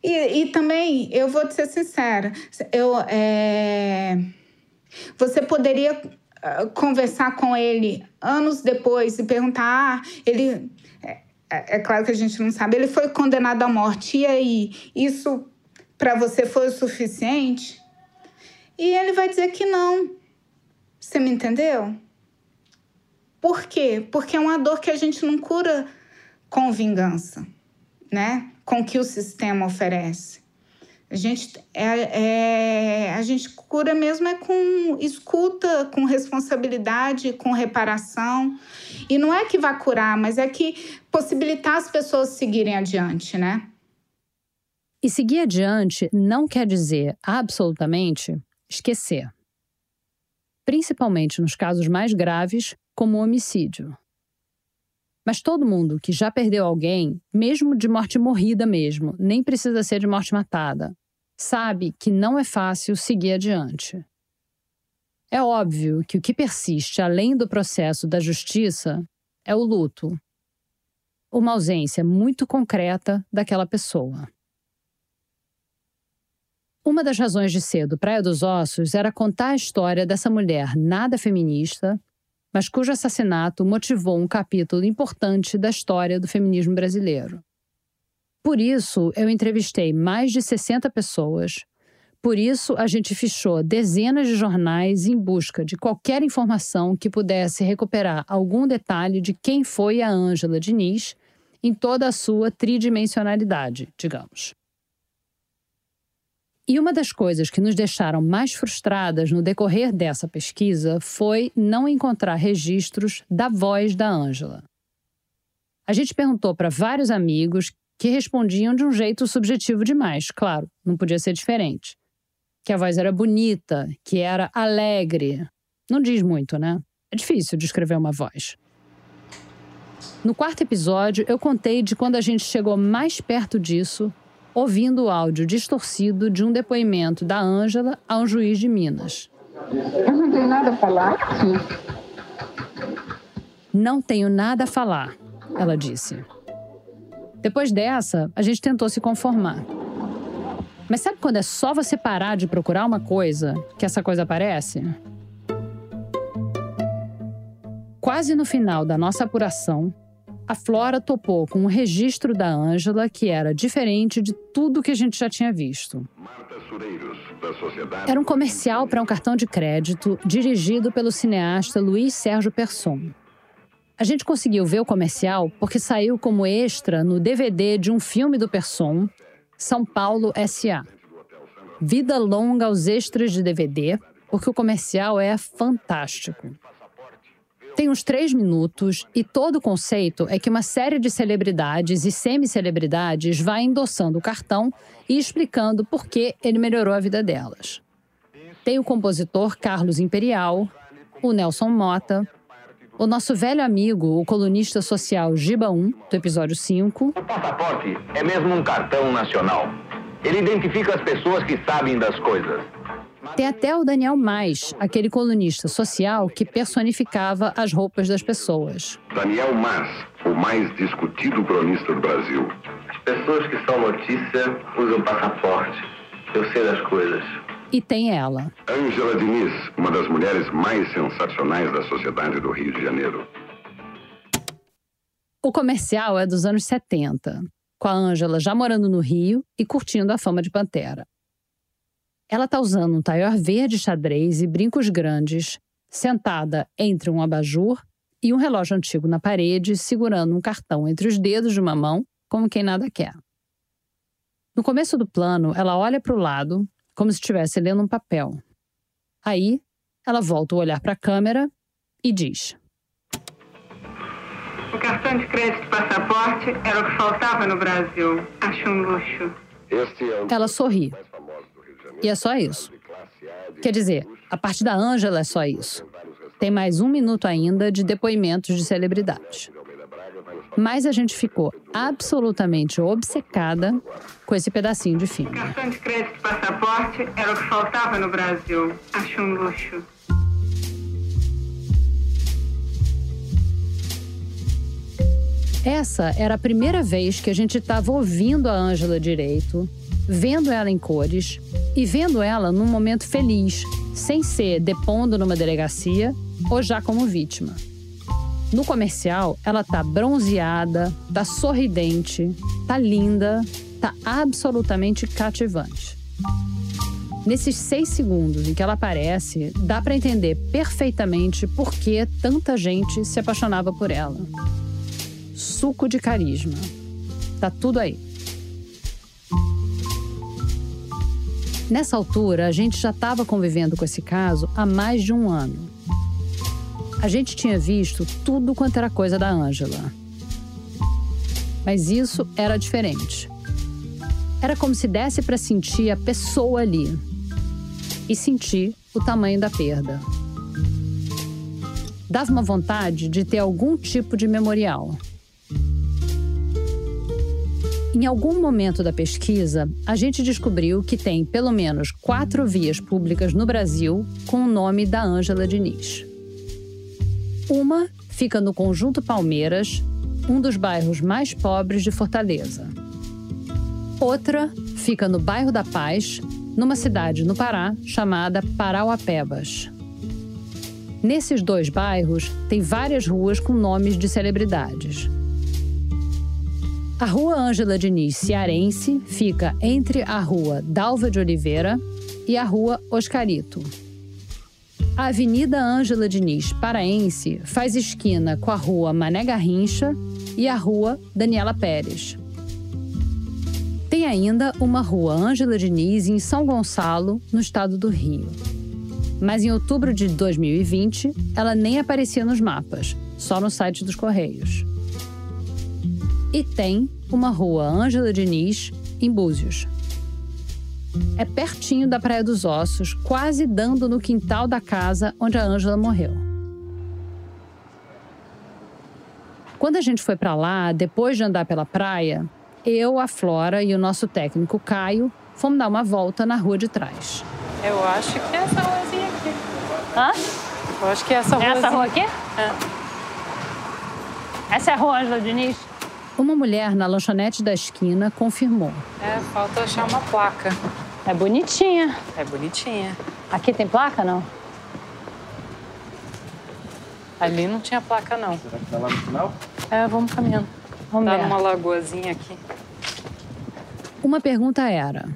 E, e também, eu vou te ser sincera, eu... É você poderia uh, conversar com ele anos depois e perguntar: ah, ele. É, é, é, claro que a gente não sabe, ele foi condenado à morte, e aí? Isso para você foi o suficiente? E ele vai dizer que não. Você me entendeu? Por quê? Porque é uma dor que a gente não cura com vingança, né? Com que o sistema oferece. A gente, é, é, a gente cura mesmo é com escuta, com responsabilidade, com reparação. E não é que vá curar, mas é que possibilitar as pessoas seguirem adiante, né? E seguir adiante não quer dizer absolutamente esquecer. Principalmente nos casos mais graves, como o homicídio. Mas todo mundo que já perdeu alguém, mesmo de morte morrida mesmo, nem precisa ser de morte matada, sabe que não é fácil seguir adiante. É óbvio que o que persiste além do processo da justiça é o luto. Uma ausência muito concreta daquela pessoa. Uma das razões de ser do Praia dos Ossos era contar a história dessa mulher nada feminista mas cujo assassinato motivou um capítulo importante da história do feminismo brasileiro. Por isso, eu entrevistei mais de 60 pessoas. Por isso, a gente fichou dezenas de jornais em busca de qualquer informação que pudesse recuperar algum detalhe de quem foi a Ângela Diniz em toda a sua tridimensionalidade, digamos. E uma das coisas que nos deixaram mais frustradas no decorrer dessa pesquisa foi não encontrar registros da voz da Ângela. A gente perguntou para vários amigos que respondiam de um jeito subjetivo demais, claro, não podia ser diferente. Que a voz era bonita, que era alegre. Não diz muito, né? É difícil descrever uma voz. No quarto episódio, eu contei de quando a gente chegou mais perto disso ouvindo o áudio distorcido de um depoimento da Ângela a um juiz de Minas. Eu não tenho nada a falar. Não tenho nada a falar, ela disse. Depois dessa, a gente tentou se conformar. Mas sabe quando é só você parar de procurar uma coisa que essa coisa aparece? Quase no final da nossa apuração, a Flora topou com um registro da Ângela que era diferente de tudo que a gente já tinha visto. Era um comercial para um cartão de crédito dirigido pelo cineasta Luiz Sérgio Persson. A gente conseguiu ver o comercial porque saiu como extra no DVD de um filme do Persson, São Paulo S.A. Vida longa aos extras de DVD, porque o comercial é fantástico. Tem uns três minutos e todo o conceito é que uma série de celebridades e semi-celebridades vai endossando o cartão e explicando por que ele melhorou a vida delas. Tem o compositor Carlos Imperial, o Nelson Mota, o nosso velho amigo, o colunista social Giba 1, do episódio 5. O passaporte é mesmo um cartão nacional. Ele identifica as pessoas que sabem das coisas. Tem até o Daniel Mais, aquele colunista social que personificava as roupas das pessoas. Daniel Mas, o mais discutido cronista do Brasil. As pessoas que são notícia usam passaporte. Eu sei das coisas. E tem ela. Ângela Diniz, uma das mulheres mais sensacionais da sociedade do Rio de Janeiro. O comercial é dos anos 70, com a Ângela já morando no Rio e curtindo a fama de Pantera. Ela está usando um taior verde xadrez e brincos grandes, sentada entre um abajur e um relógio antigo na parede, segurando um cartão entre os dedos de uma mão, como quem nada quer. No começo do plano, ela olha para o lado, como se estivesse lendo um papel. Aí, ela volta o olhar para a câmera e diz: O cartão de crédito passaporte era o que faltava no Brasil. Acho um luxo. É ela sorri. E é só isso. Quer dizer, a parte da Ângela é só isso. Tem mais um minuto ainda de depoimentos de celebridades. Mas a gente ficou absolutamente obcecada com esse pedacinho de filme. Cartão de crédito e passaporte era o que faltava no Brasil. Acho um luxo. Essa era a primeira vez que a gente estava ouvindo a Ângela direito, vendo ela em cores e vendo ela num momento feliz, sem ser depondo numa delegacia ou já como vítima. No comercial, ela tá bronzeada, tá sorridente, tá linda, tá absolutamente cativante. Nesses seis segundos em que ela aparece, dá para entender perfeitamente por que tanta gente se apaixonava por ela. Suco de carisma. Tá tudo aí. Nessa altura, a gente já estava convivendo com esse caso há mais de um ano. A gente tinha visto tudo quanto era coisa da Ângela. Mas isso era diferente. Era como se desse para sentir a pessoa ali e sentir o tamanho da perda. Dava uma vontade de ter algum tipo de memorial. Em algum momento da pesquisa, a gente descobriu que tem pelo menos quatro vias públicas no Brasil com o nome da Ângela Diniz. Uma fica no Conjunto Palmeiras, um dos bairros mais pobres de Fortaleza. Outra fica no bairro da Paz, numa cidade no Pará chamada Parauapebas. Nesses dois bairros, tem várias ruas com nomes de celebridades. A Rua Ângela Diniz Cearense fica entre a Rua Dalva de Oliveira e a Rua Oscarito. A Avenida Ângela Diniz Paraense faz esquina com a Rua Mané Garrincha e a Rua Daniela Pérez. Tem ainda uma rua Ângela Diniz em São Gonçalo, no estado do Rio. Mas em outubro de 2020, ela nem aparecia nos mapas, só no site dos Correios. E tem uma rua Ângela Diniz em Búzios. É pertinho da Praia dos Ossos, quase dando no quintal da casa onde a Ângela morreu. Quando a gente foi para lá, depois de andar pela praia, eu, a Flora e o nosso técnico Caio fomos dar uma volta na rua de trás. Eu acho que é essa ruazinha aqui. Hã? Eu acho que é essa ruazinha. Essa rua aqui? É. Essa é a rua Ângela Diniz? Uma mulher na lanchonete da esquina confirmou. É, falta achar uma placa. É bonitinha. É bonitinha. Aqui tem placa, não? Ali não tinha placa, não. Será que tá lá no final? É, vamos caminhando. Vamos Tá ver. numa lagoazinha aqui. Uma pergunta era: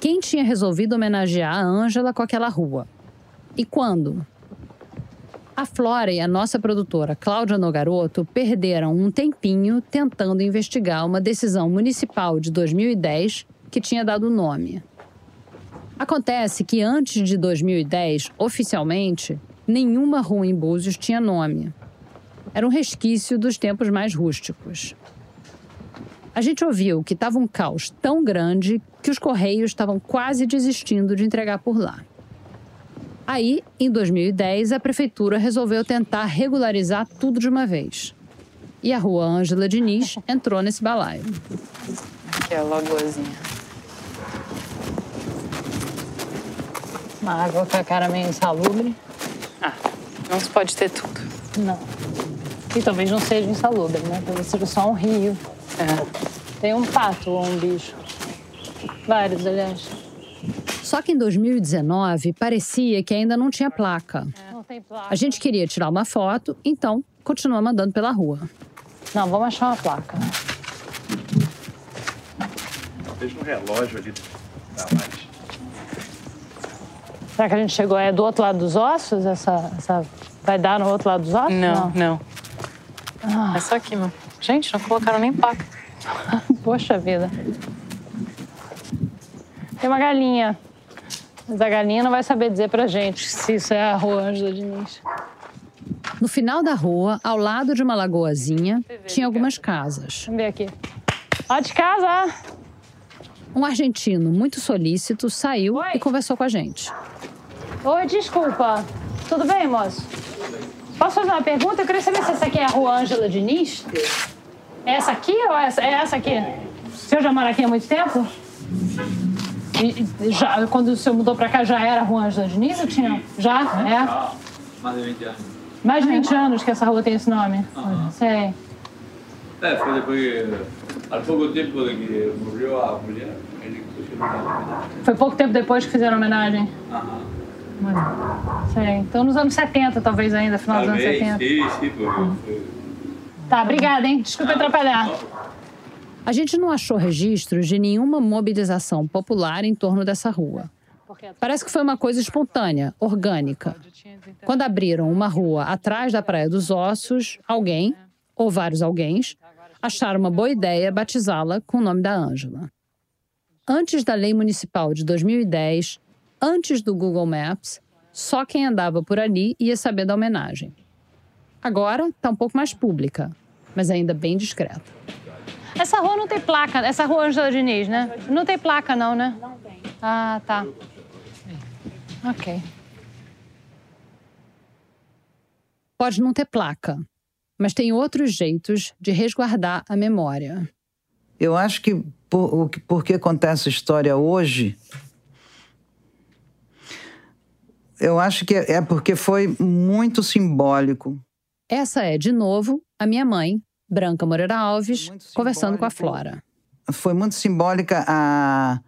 quem tinha resolvido homenagear a Ângela com aquela rua? E quando? A Flora e a nossa produtora Cláudia Nogaroto perderam um tempinho tentando investigar uma decisão municipal de 2010 que tinha dado nome. Acontece que antes de 2010, oficialmente, nenhuma rua em Búzios tinha nome. Era um resquício dos tempos mais rústicos. A gente ouviu que estava um caos tão grande que os Correios estavam quase desistindo de entregar por lá. Aí, em 2010, a prefeitura resolveu tentar regularizar tudo de uma vez. E a rua Ângela Diniz entrou nesse balaio. Aqui é a lagoazinha. Uma água com a cara meio insalubre. Ah, não se pode ter tudo. Não. E talvez não seja insalubre, né? Talvez seja só um rio. É. Tem um pato ou um bicho. Vários, aliás. Só que em 2019 parecia que ainda não tinha placa. Não tem placa. A gente queria tirar uma foto, então continuamos andando pela rua. Não, vamos achar uma placa. Veja um relógio ali da laje. Será que a gente chegou é do outro lado dos ossos? Essa, essa... Vai dar no outro lado dos ossos? Não, não. Ah. É só aqui, mano. Gente, não colocaram nem placa. Poxa vida. Tem uma galinha. Mas a galinha não vai saber dizer pra gente se isso é a rua Ângela Diniz. No final da rua, ao lado de uma lagoazinha, tinha algumas casas. Vamos ver aqui. Ó de casa! Um argentino muito solícito saiu e conversou com a gente. Oi, desculpa. Tudo bem, moço? Posso fazer uma pergunta? Eu queria saber se essa aqui é a rua Ângela Diniz. É essa aqui ou essa? É essa aqui? O senhor já mora aqui há muito tempo? E, e já, quando o senhor mudou pra cá, já era rua Ângela Diniz tinha? Já? É? Mais de 20 anos. Mais de 20 anos que essa rua tem esse nome. Sei. É, foi depois que, há pouco tempo que morreu a mulher, ele. Foi pouco tempo depois que fizeram a homenagem. Aham. Sei. Então nos anos 70, talvez ainda, final dos anos Talvez, 70. sim, sim, porque foi... Tá, obrigada, hein? Desculpa atrapalhar. A gente não achou registros de nenhuma mobilização popular em torno dessa rua. Parece que foi uma coisa espontânea, orgânica. Quando abriram uma rua atrás da Praia dos Ossos, alguém, ou vários alguéns, acharam uma boa ideia batizá-la com o nome da Ângela. Antes da lei municipal de 2010, antes do Google Maps, só quem andava por ali ia saber da homenagem. Agora está um pouco mais pública, mas ainda bem discreta. Essa rua não tem placa, essa rua Ângela Diniz, né? Não tem placa, não, né? Não tem. Ah, tá. Ok. Pode não ter placa, mas tem outros jeitos de resguardar a memória. Eu acho que por, o que- contar essa história hoje. Eu acho que é é porque foi muito simbólico. Essa é, de novo, a minha mãe, Branca Moreira Alves, conversando com a Flora. Foi muito simbólica a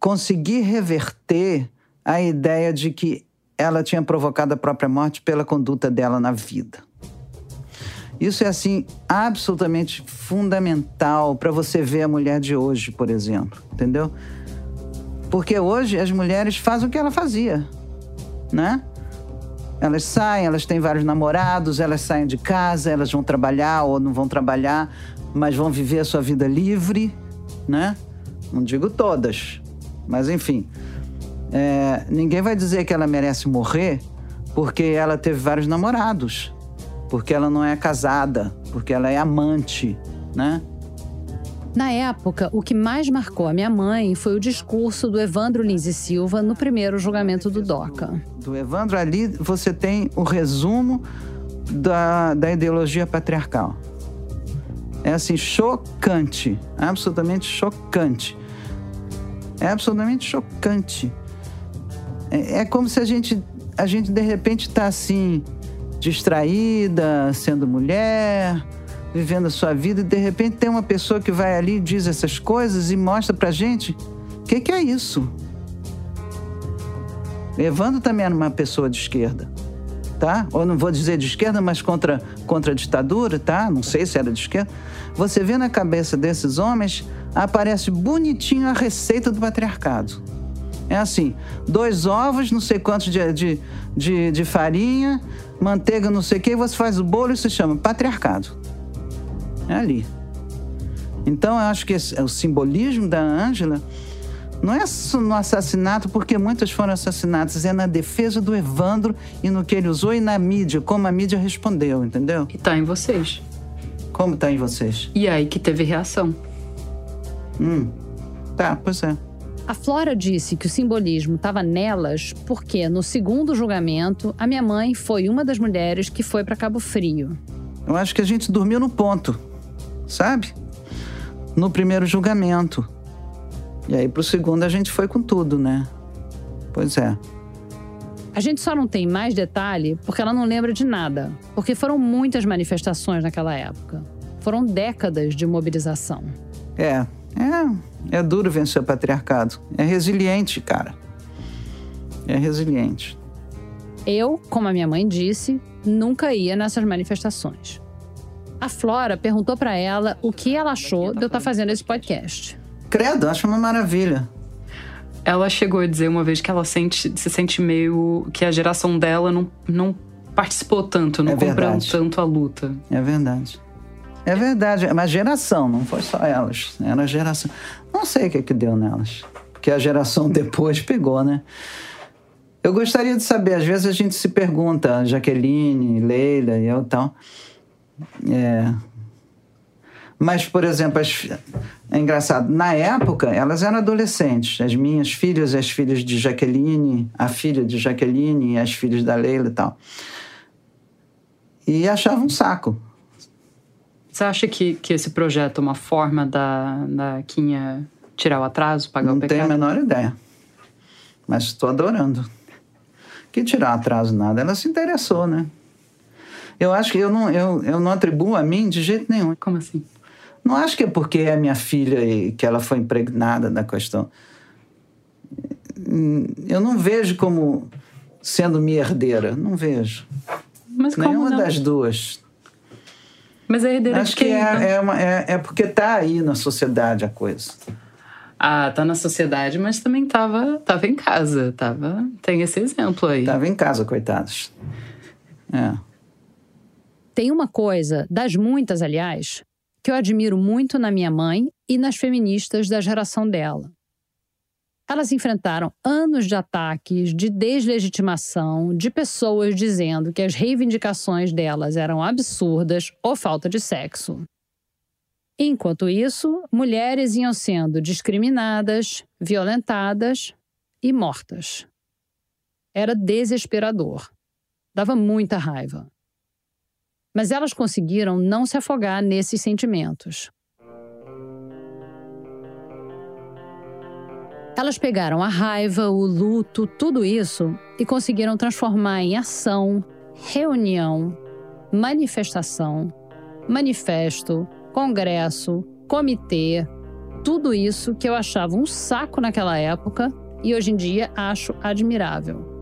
conseguir reverter a ideia de que ela tinha provocado a própria morte pela conduta dela na vida. Isso é assim absolutamente fundamental para você ver a mulher de hoje, por exemplo, entendeu? Porque hoje as mulheres fazem o que ela fazia, né? Elas saem, elas têm vários namorados, elas saem de casa, elas vão trabalhar ou não vão trabalhar, mas vão viver a sua vida livre, né? Não digo todas, mas enfim. É, ninguém vai dizer que ela merece morrer porque ela teve vários namorados, porque ela não é casada, porque ela é amante, né? Na época, o que mais marcou a minha mãe foi o discurso do Evandro Lins e Silva no primeiro julgamento do DOCA. Do Evandro ali você tem o resumo da, da ideologia patriarcal. É assim, chocante, absolutamente chocante. É absolutamente chocante. É, é como se a gente, a gente de repente está assim, distraída, sendo mulher, vivendo a sua vida, e de repente tem uma pessoa que vai ali, diz essas coisas e mostra pra gente o que, que é isso. Evandro também era uma pessoa de esquerda, tá? Ou não vou dizer de esquerda, mas contra, contra a ditadura, tá? Não sei se era de esquerda. Você vê na cabeça desses homens, aparece bonitinho a receita do patriarcado. É assim, dois ovos, não sei quantos de, de, de, de farinha, manteiga, não sei o que, você faz o bolo e se chama patriarcado. É ali. Então, eu acho que esse, o simbolismo da Ângela não é no assassinato, porque muitas foram assassinadas, é na defesa do Evandro e no que ele usou e na mídia, como a mídia respondeu, entendeu? E tá em vocês. Como tá em vocês? E aí que teve reação. Hum, tá, pois é. A Flora disse que o simbolismo estava nelas porque, no segundo julgamento, a minha mãe foi uma das mulheres que foi para Cabo Frio. Eu acho que a gente dormiu no ponto, sabe? No primeiro julgamento. E aí, pro segundo, a gente foi com tudo, né? Pois é. A gente só não tem mais detalhe porque ela não lembra de nada. Porque foram muitas manifestações naquela época. Foram décadas de mobilização. É, é, é duro vencer o patriarcado. É resiliente, cara. É resiliente. Eu, como a minha mãe disse, nunca ia nessas manifestações. A Flora perguntou para ela o que ela achou de eu estar tá fazendo esse podcast. Credo, acho uma maravilha. Ela chegou a dizer uma vez que ela sente, se sente meio que a geração dela não, não participou tanto, não é comprou tanto a luta. É verdade. É verdade, mas geração, não foi só elas. Era a geração. Não sei o que, que deu nelas. Porque a geração depois pegou, né? Eu gostaria de saber, às vezes a gente se pergunta, Jaqueline, Leila e eu tal. É... Mas, por exemplo, as... é engraçado, na época elas eram adolescentes. As minhas filhas, as filhas de Jaqueline, a filha de Jaqueline e as filhas da Leila e tal. E achavam um saco. Você acha que, que esse projeto é uma forma da, da Quinha tirar o atraso, pagar Não o pecado? Não tenho a menor ideia. Mas estou adorando. Que tirar atraso nada. Ela se interessou, né? Eu acho que eu não, eu, eu não atribuo a mim de jeito nenhum. Como assim? Não acho que é porque é minha filha e que ela foi impregnada da questão. Eu não vejo como sendo minha herdeira. Não vejo. Mas Nenhuma não? das duas. Mas é herdeira Acho de que quem, é, então? é, uma, é, é porque tá aí na sociedade a coisa. Ah, tá na sociedade, mas também tava, tava em casa. Tava, tem esse exemplo aí. Tava em casa, coitados. É. Tem uma coisa, das muitas, aliás, que eu admiro muito na minha mãe e nas feministas da geração dela. Elas enfrentaram anos de ataques, de deslegitimação, de pessoas dizendo que as reivindicações delas eram absurdas ou falta de sexo. Enquanto isso, mulheres iam sendo discriminadas, violentadas e mortas. Era desesperador. Dava muita raiva. Mas elas conseguiram não se afogar nesses sentimentos. Elas pegaram a raiva, o luto, tudo isso e conseguiram transformar em ação, reunião, manifestação, manifesto, congresso, comitê, tudo isso que eu achava um saco naquela época e hoje em dia acho admirável.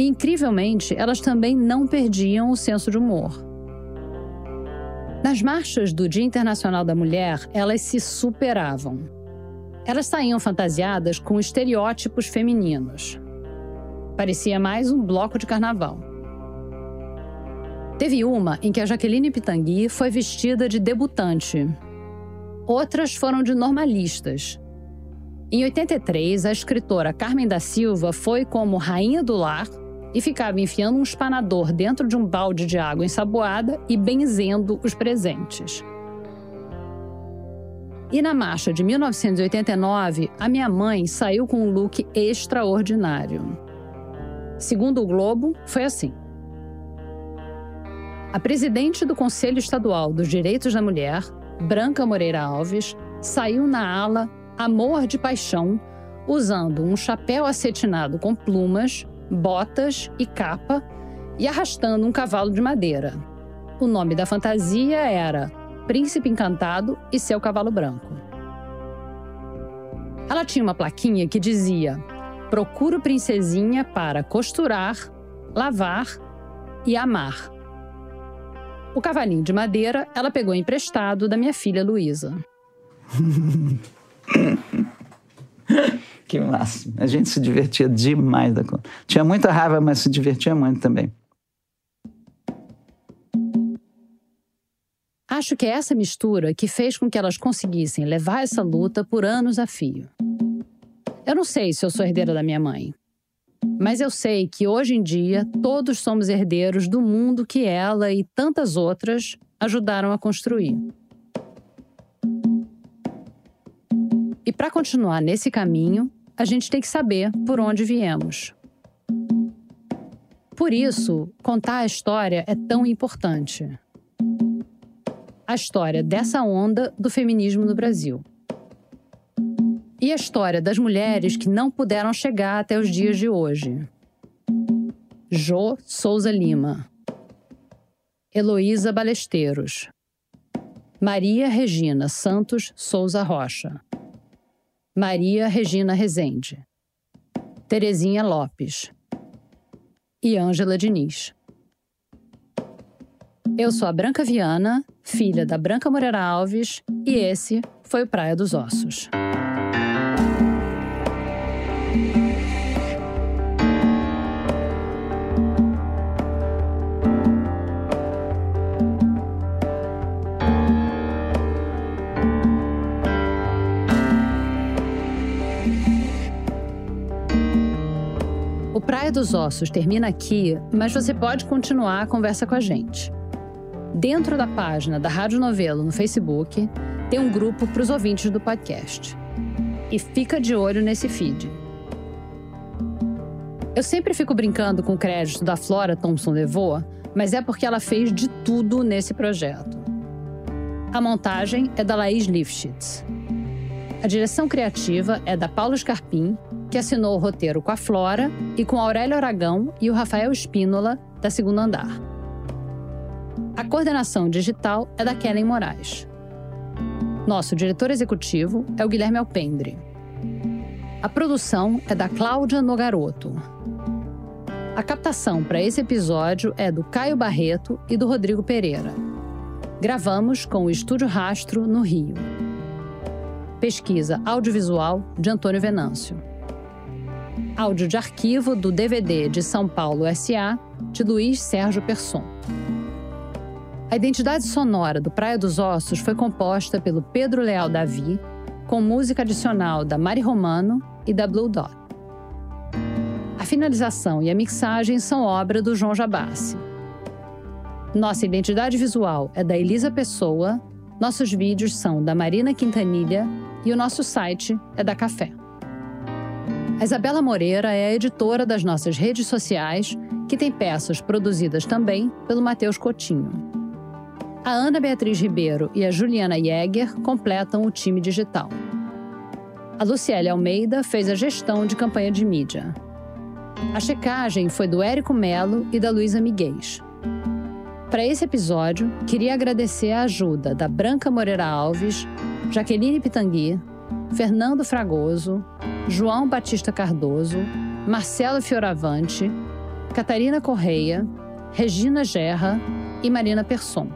E, incrivelmente, elas também não perdiam o senso de humor. Nas marchas do Dia Internacional da Mulher, elas se superavam. Elas saíam fantasiadas com estereótipos femininos. Parecia mais um bloco de carnaval. Teve uma em que a Jaqueline Pitangui foi vestida de debutante. Outras foram de normalistas. Em 83, a escritora Carmen da Silva foi como rainha do lar e ficava enfiando um espanador dentro de um balde de água ensaboada e benzendo os presentes. E na marcha de 1989, a minha mãe saiu com um look extraordinário. Segundo o Globo, foi assim. A presidente do Conselho Estadual dos Direitos da Mulher, Branca Moreira Alves, saiu na ala Amor de Paixão, usando um chapéu acetinado com plumas, botas e capa e arrastando um cavalo de madeira. O nome da fantasia era Príncipe Encantado e seu cavalo branco. Ela tinha uma plaquinha que dizia: Procuro princesinha para costurar, lavar e amar. O cavalinho de madeira ela pegou emprestado da minha filha Luísa. que máximo. A gente se divertia demais da conta. Tinha muita raiva, mas se divertia muito também. Acho que é essa mistura que fez com que elas conseguissem levar essa luta por anos a fio. Eu não sei se eu sou herdeira da minha mãe, mas eu sei que hoje em dia todos somos herdeiros do mundo que ela e tantas outras ajudaram a construir. E para continuar nesse caminho, a gente tem que saber por onde viemos. Por isso, contar a história é tão importante. A história dessa onda do feminismo no Brasil. E a história das mulheres que não puderam chegar até os dias de hoje. Jo Souza Lima. Heloísa Balesteiros. Maria Regina Santos Souza Rocha. Maria Regina Rezende, Terezinha Lopes e Ângela Diniz. Eu sou a Branca Viana, filha da Branca Moreira Alves, e esse foi o Praia dos Ossos. Praia dos Ossos termina aqui, mas você pode continuar a conversa com a gente. Dentro da página da Rádio Novelo no Facebook, tem um grupo para os ouvintes do podcast. E fica de olho nesse feed. Eu sempre fico brincando com o crédito da Flora Thompson Levou, mas é porque ela fez de tudo nesse projeto. A montagem é da Laís Lifshitz. A direção criativa é da Paulo Scarpim que assinou o roteiro com a Flora e com Aurélio Aragão e o Rafael Espínola, da Segundo Andar. A coordenação digital é da Kellen Moraes. Nosso diretor executivo é o Guilherme Alpendre. A produção é da Cláudia Nogaroto. A captação para esse episódio é do Caio Barreto e do Rodrigo Pereira. Gravamos com o Estúdio Rastro, no Rio. Pesquisa audiovisual de Antônio Venâncio. Áudio de arquivo do DVD de São Paulo SA, de Luiz Sérgio Persson. A identidade sonora do Praia dos Ossos foi composta pelo Pedro Leal Davi, com música adicional da Mari Romano e da Blue Dot. A finalização e a mixagem são obra do João Jabassi. Nossa identidade visual é da Elisa Pessoa, nossos vídeos são da Marina Quintanilha e o nosso site é da Café. A Isabela Moreira é a editora das nossas redes sociais, que tem peças produzidas também pelo Matheus Cotinho. A Ana Beatriz Ribeiro e a Juliana Jäger completam o time digital. A Luciele Almeida fez a gestão de campanha de mídia. A checagem foi do Érico Melo e da Luísa Miguez. Para esse episódio, queria agradecer a ajuda da Branca Moreira Alves, Jaqueline Pitangui, Fernando Fragoso, João Batista Cardoso, Marcelo Fioravante, Catarina Correia, Regina Gerra e Marina Persson.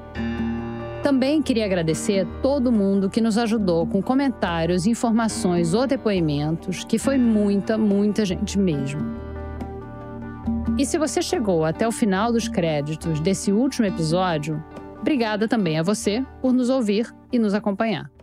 Também queria agradecer todo mundo que nos ajudou com comentários, informações ou depoimentos, que foi muita, muita gente mesmo. E se você chegou até o final dos créditos desse último episódio, obrigada também a você por nos ouvir e nos acompanhar.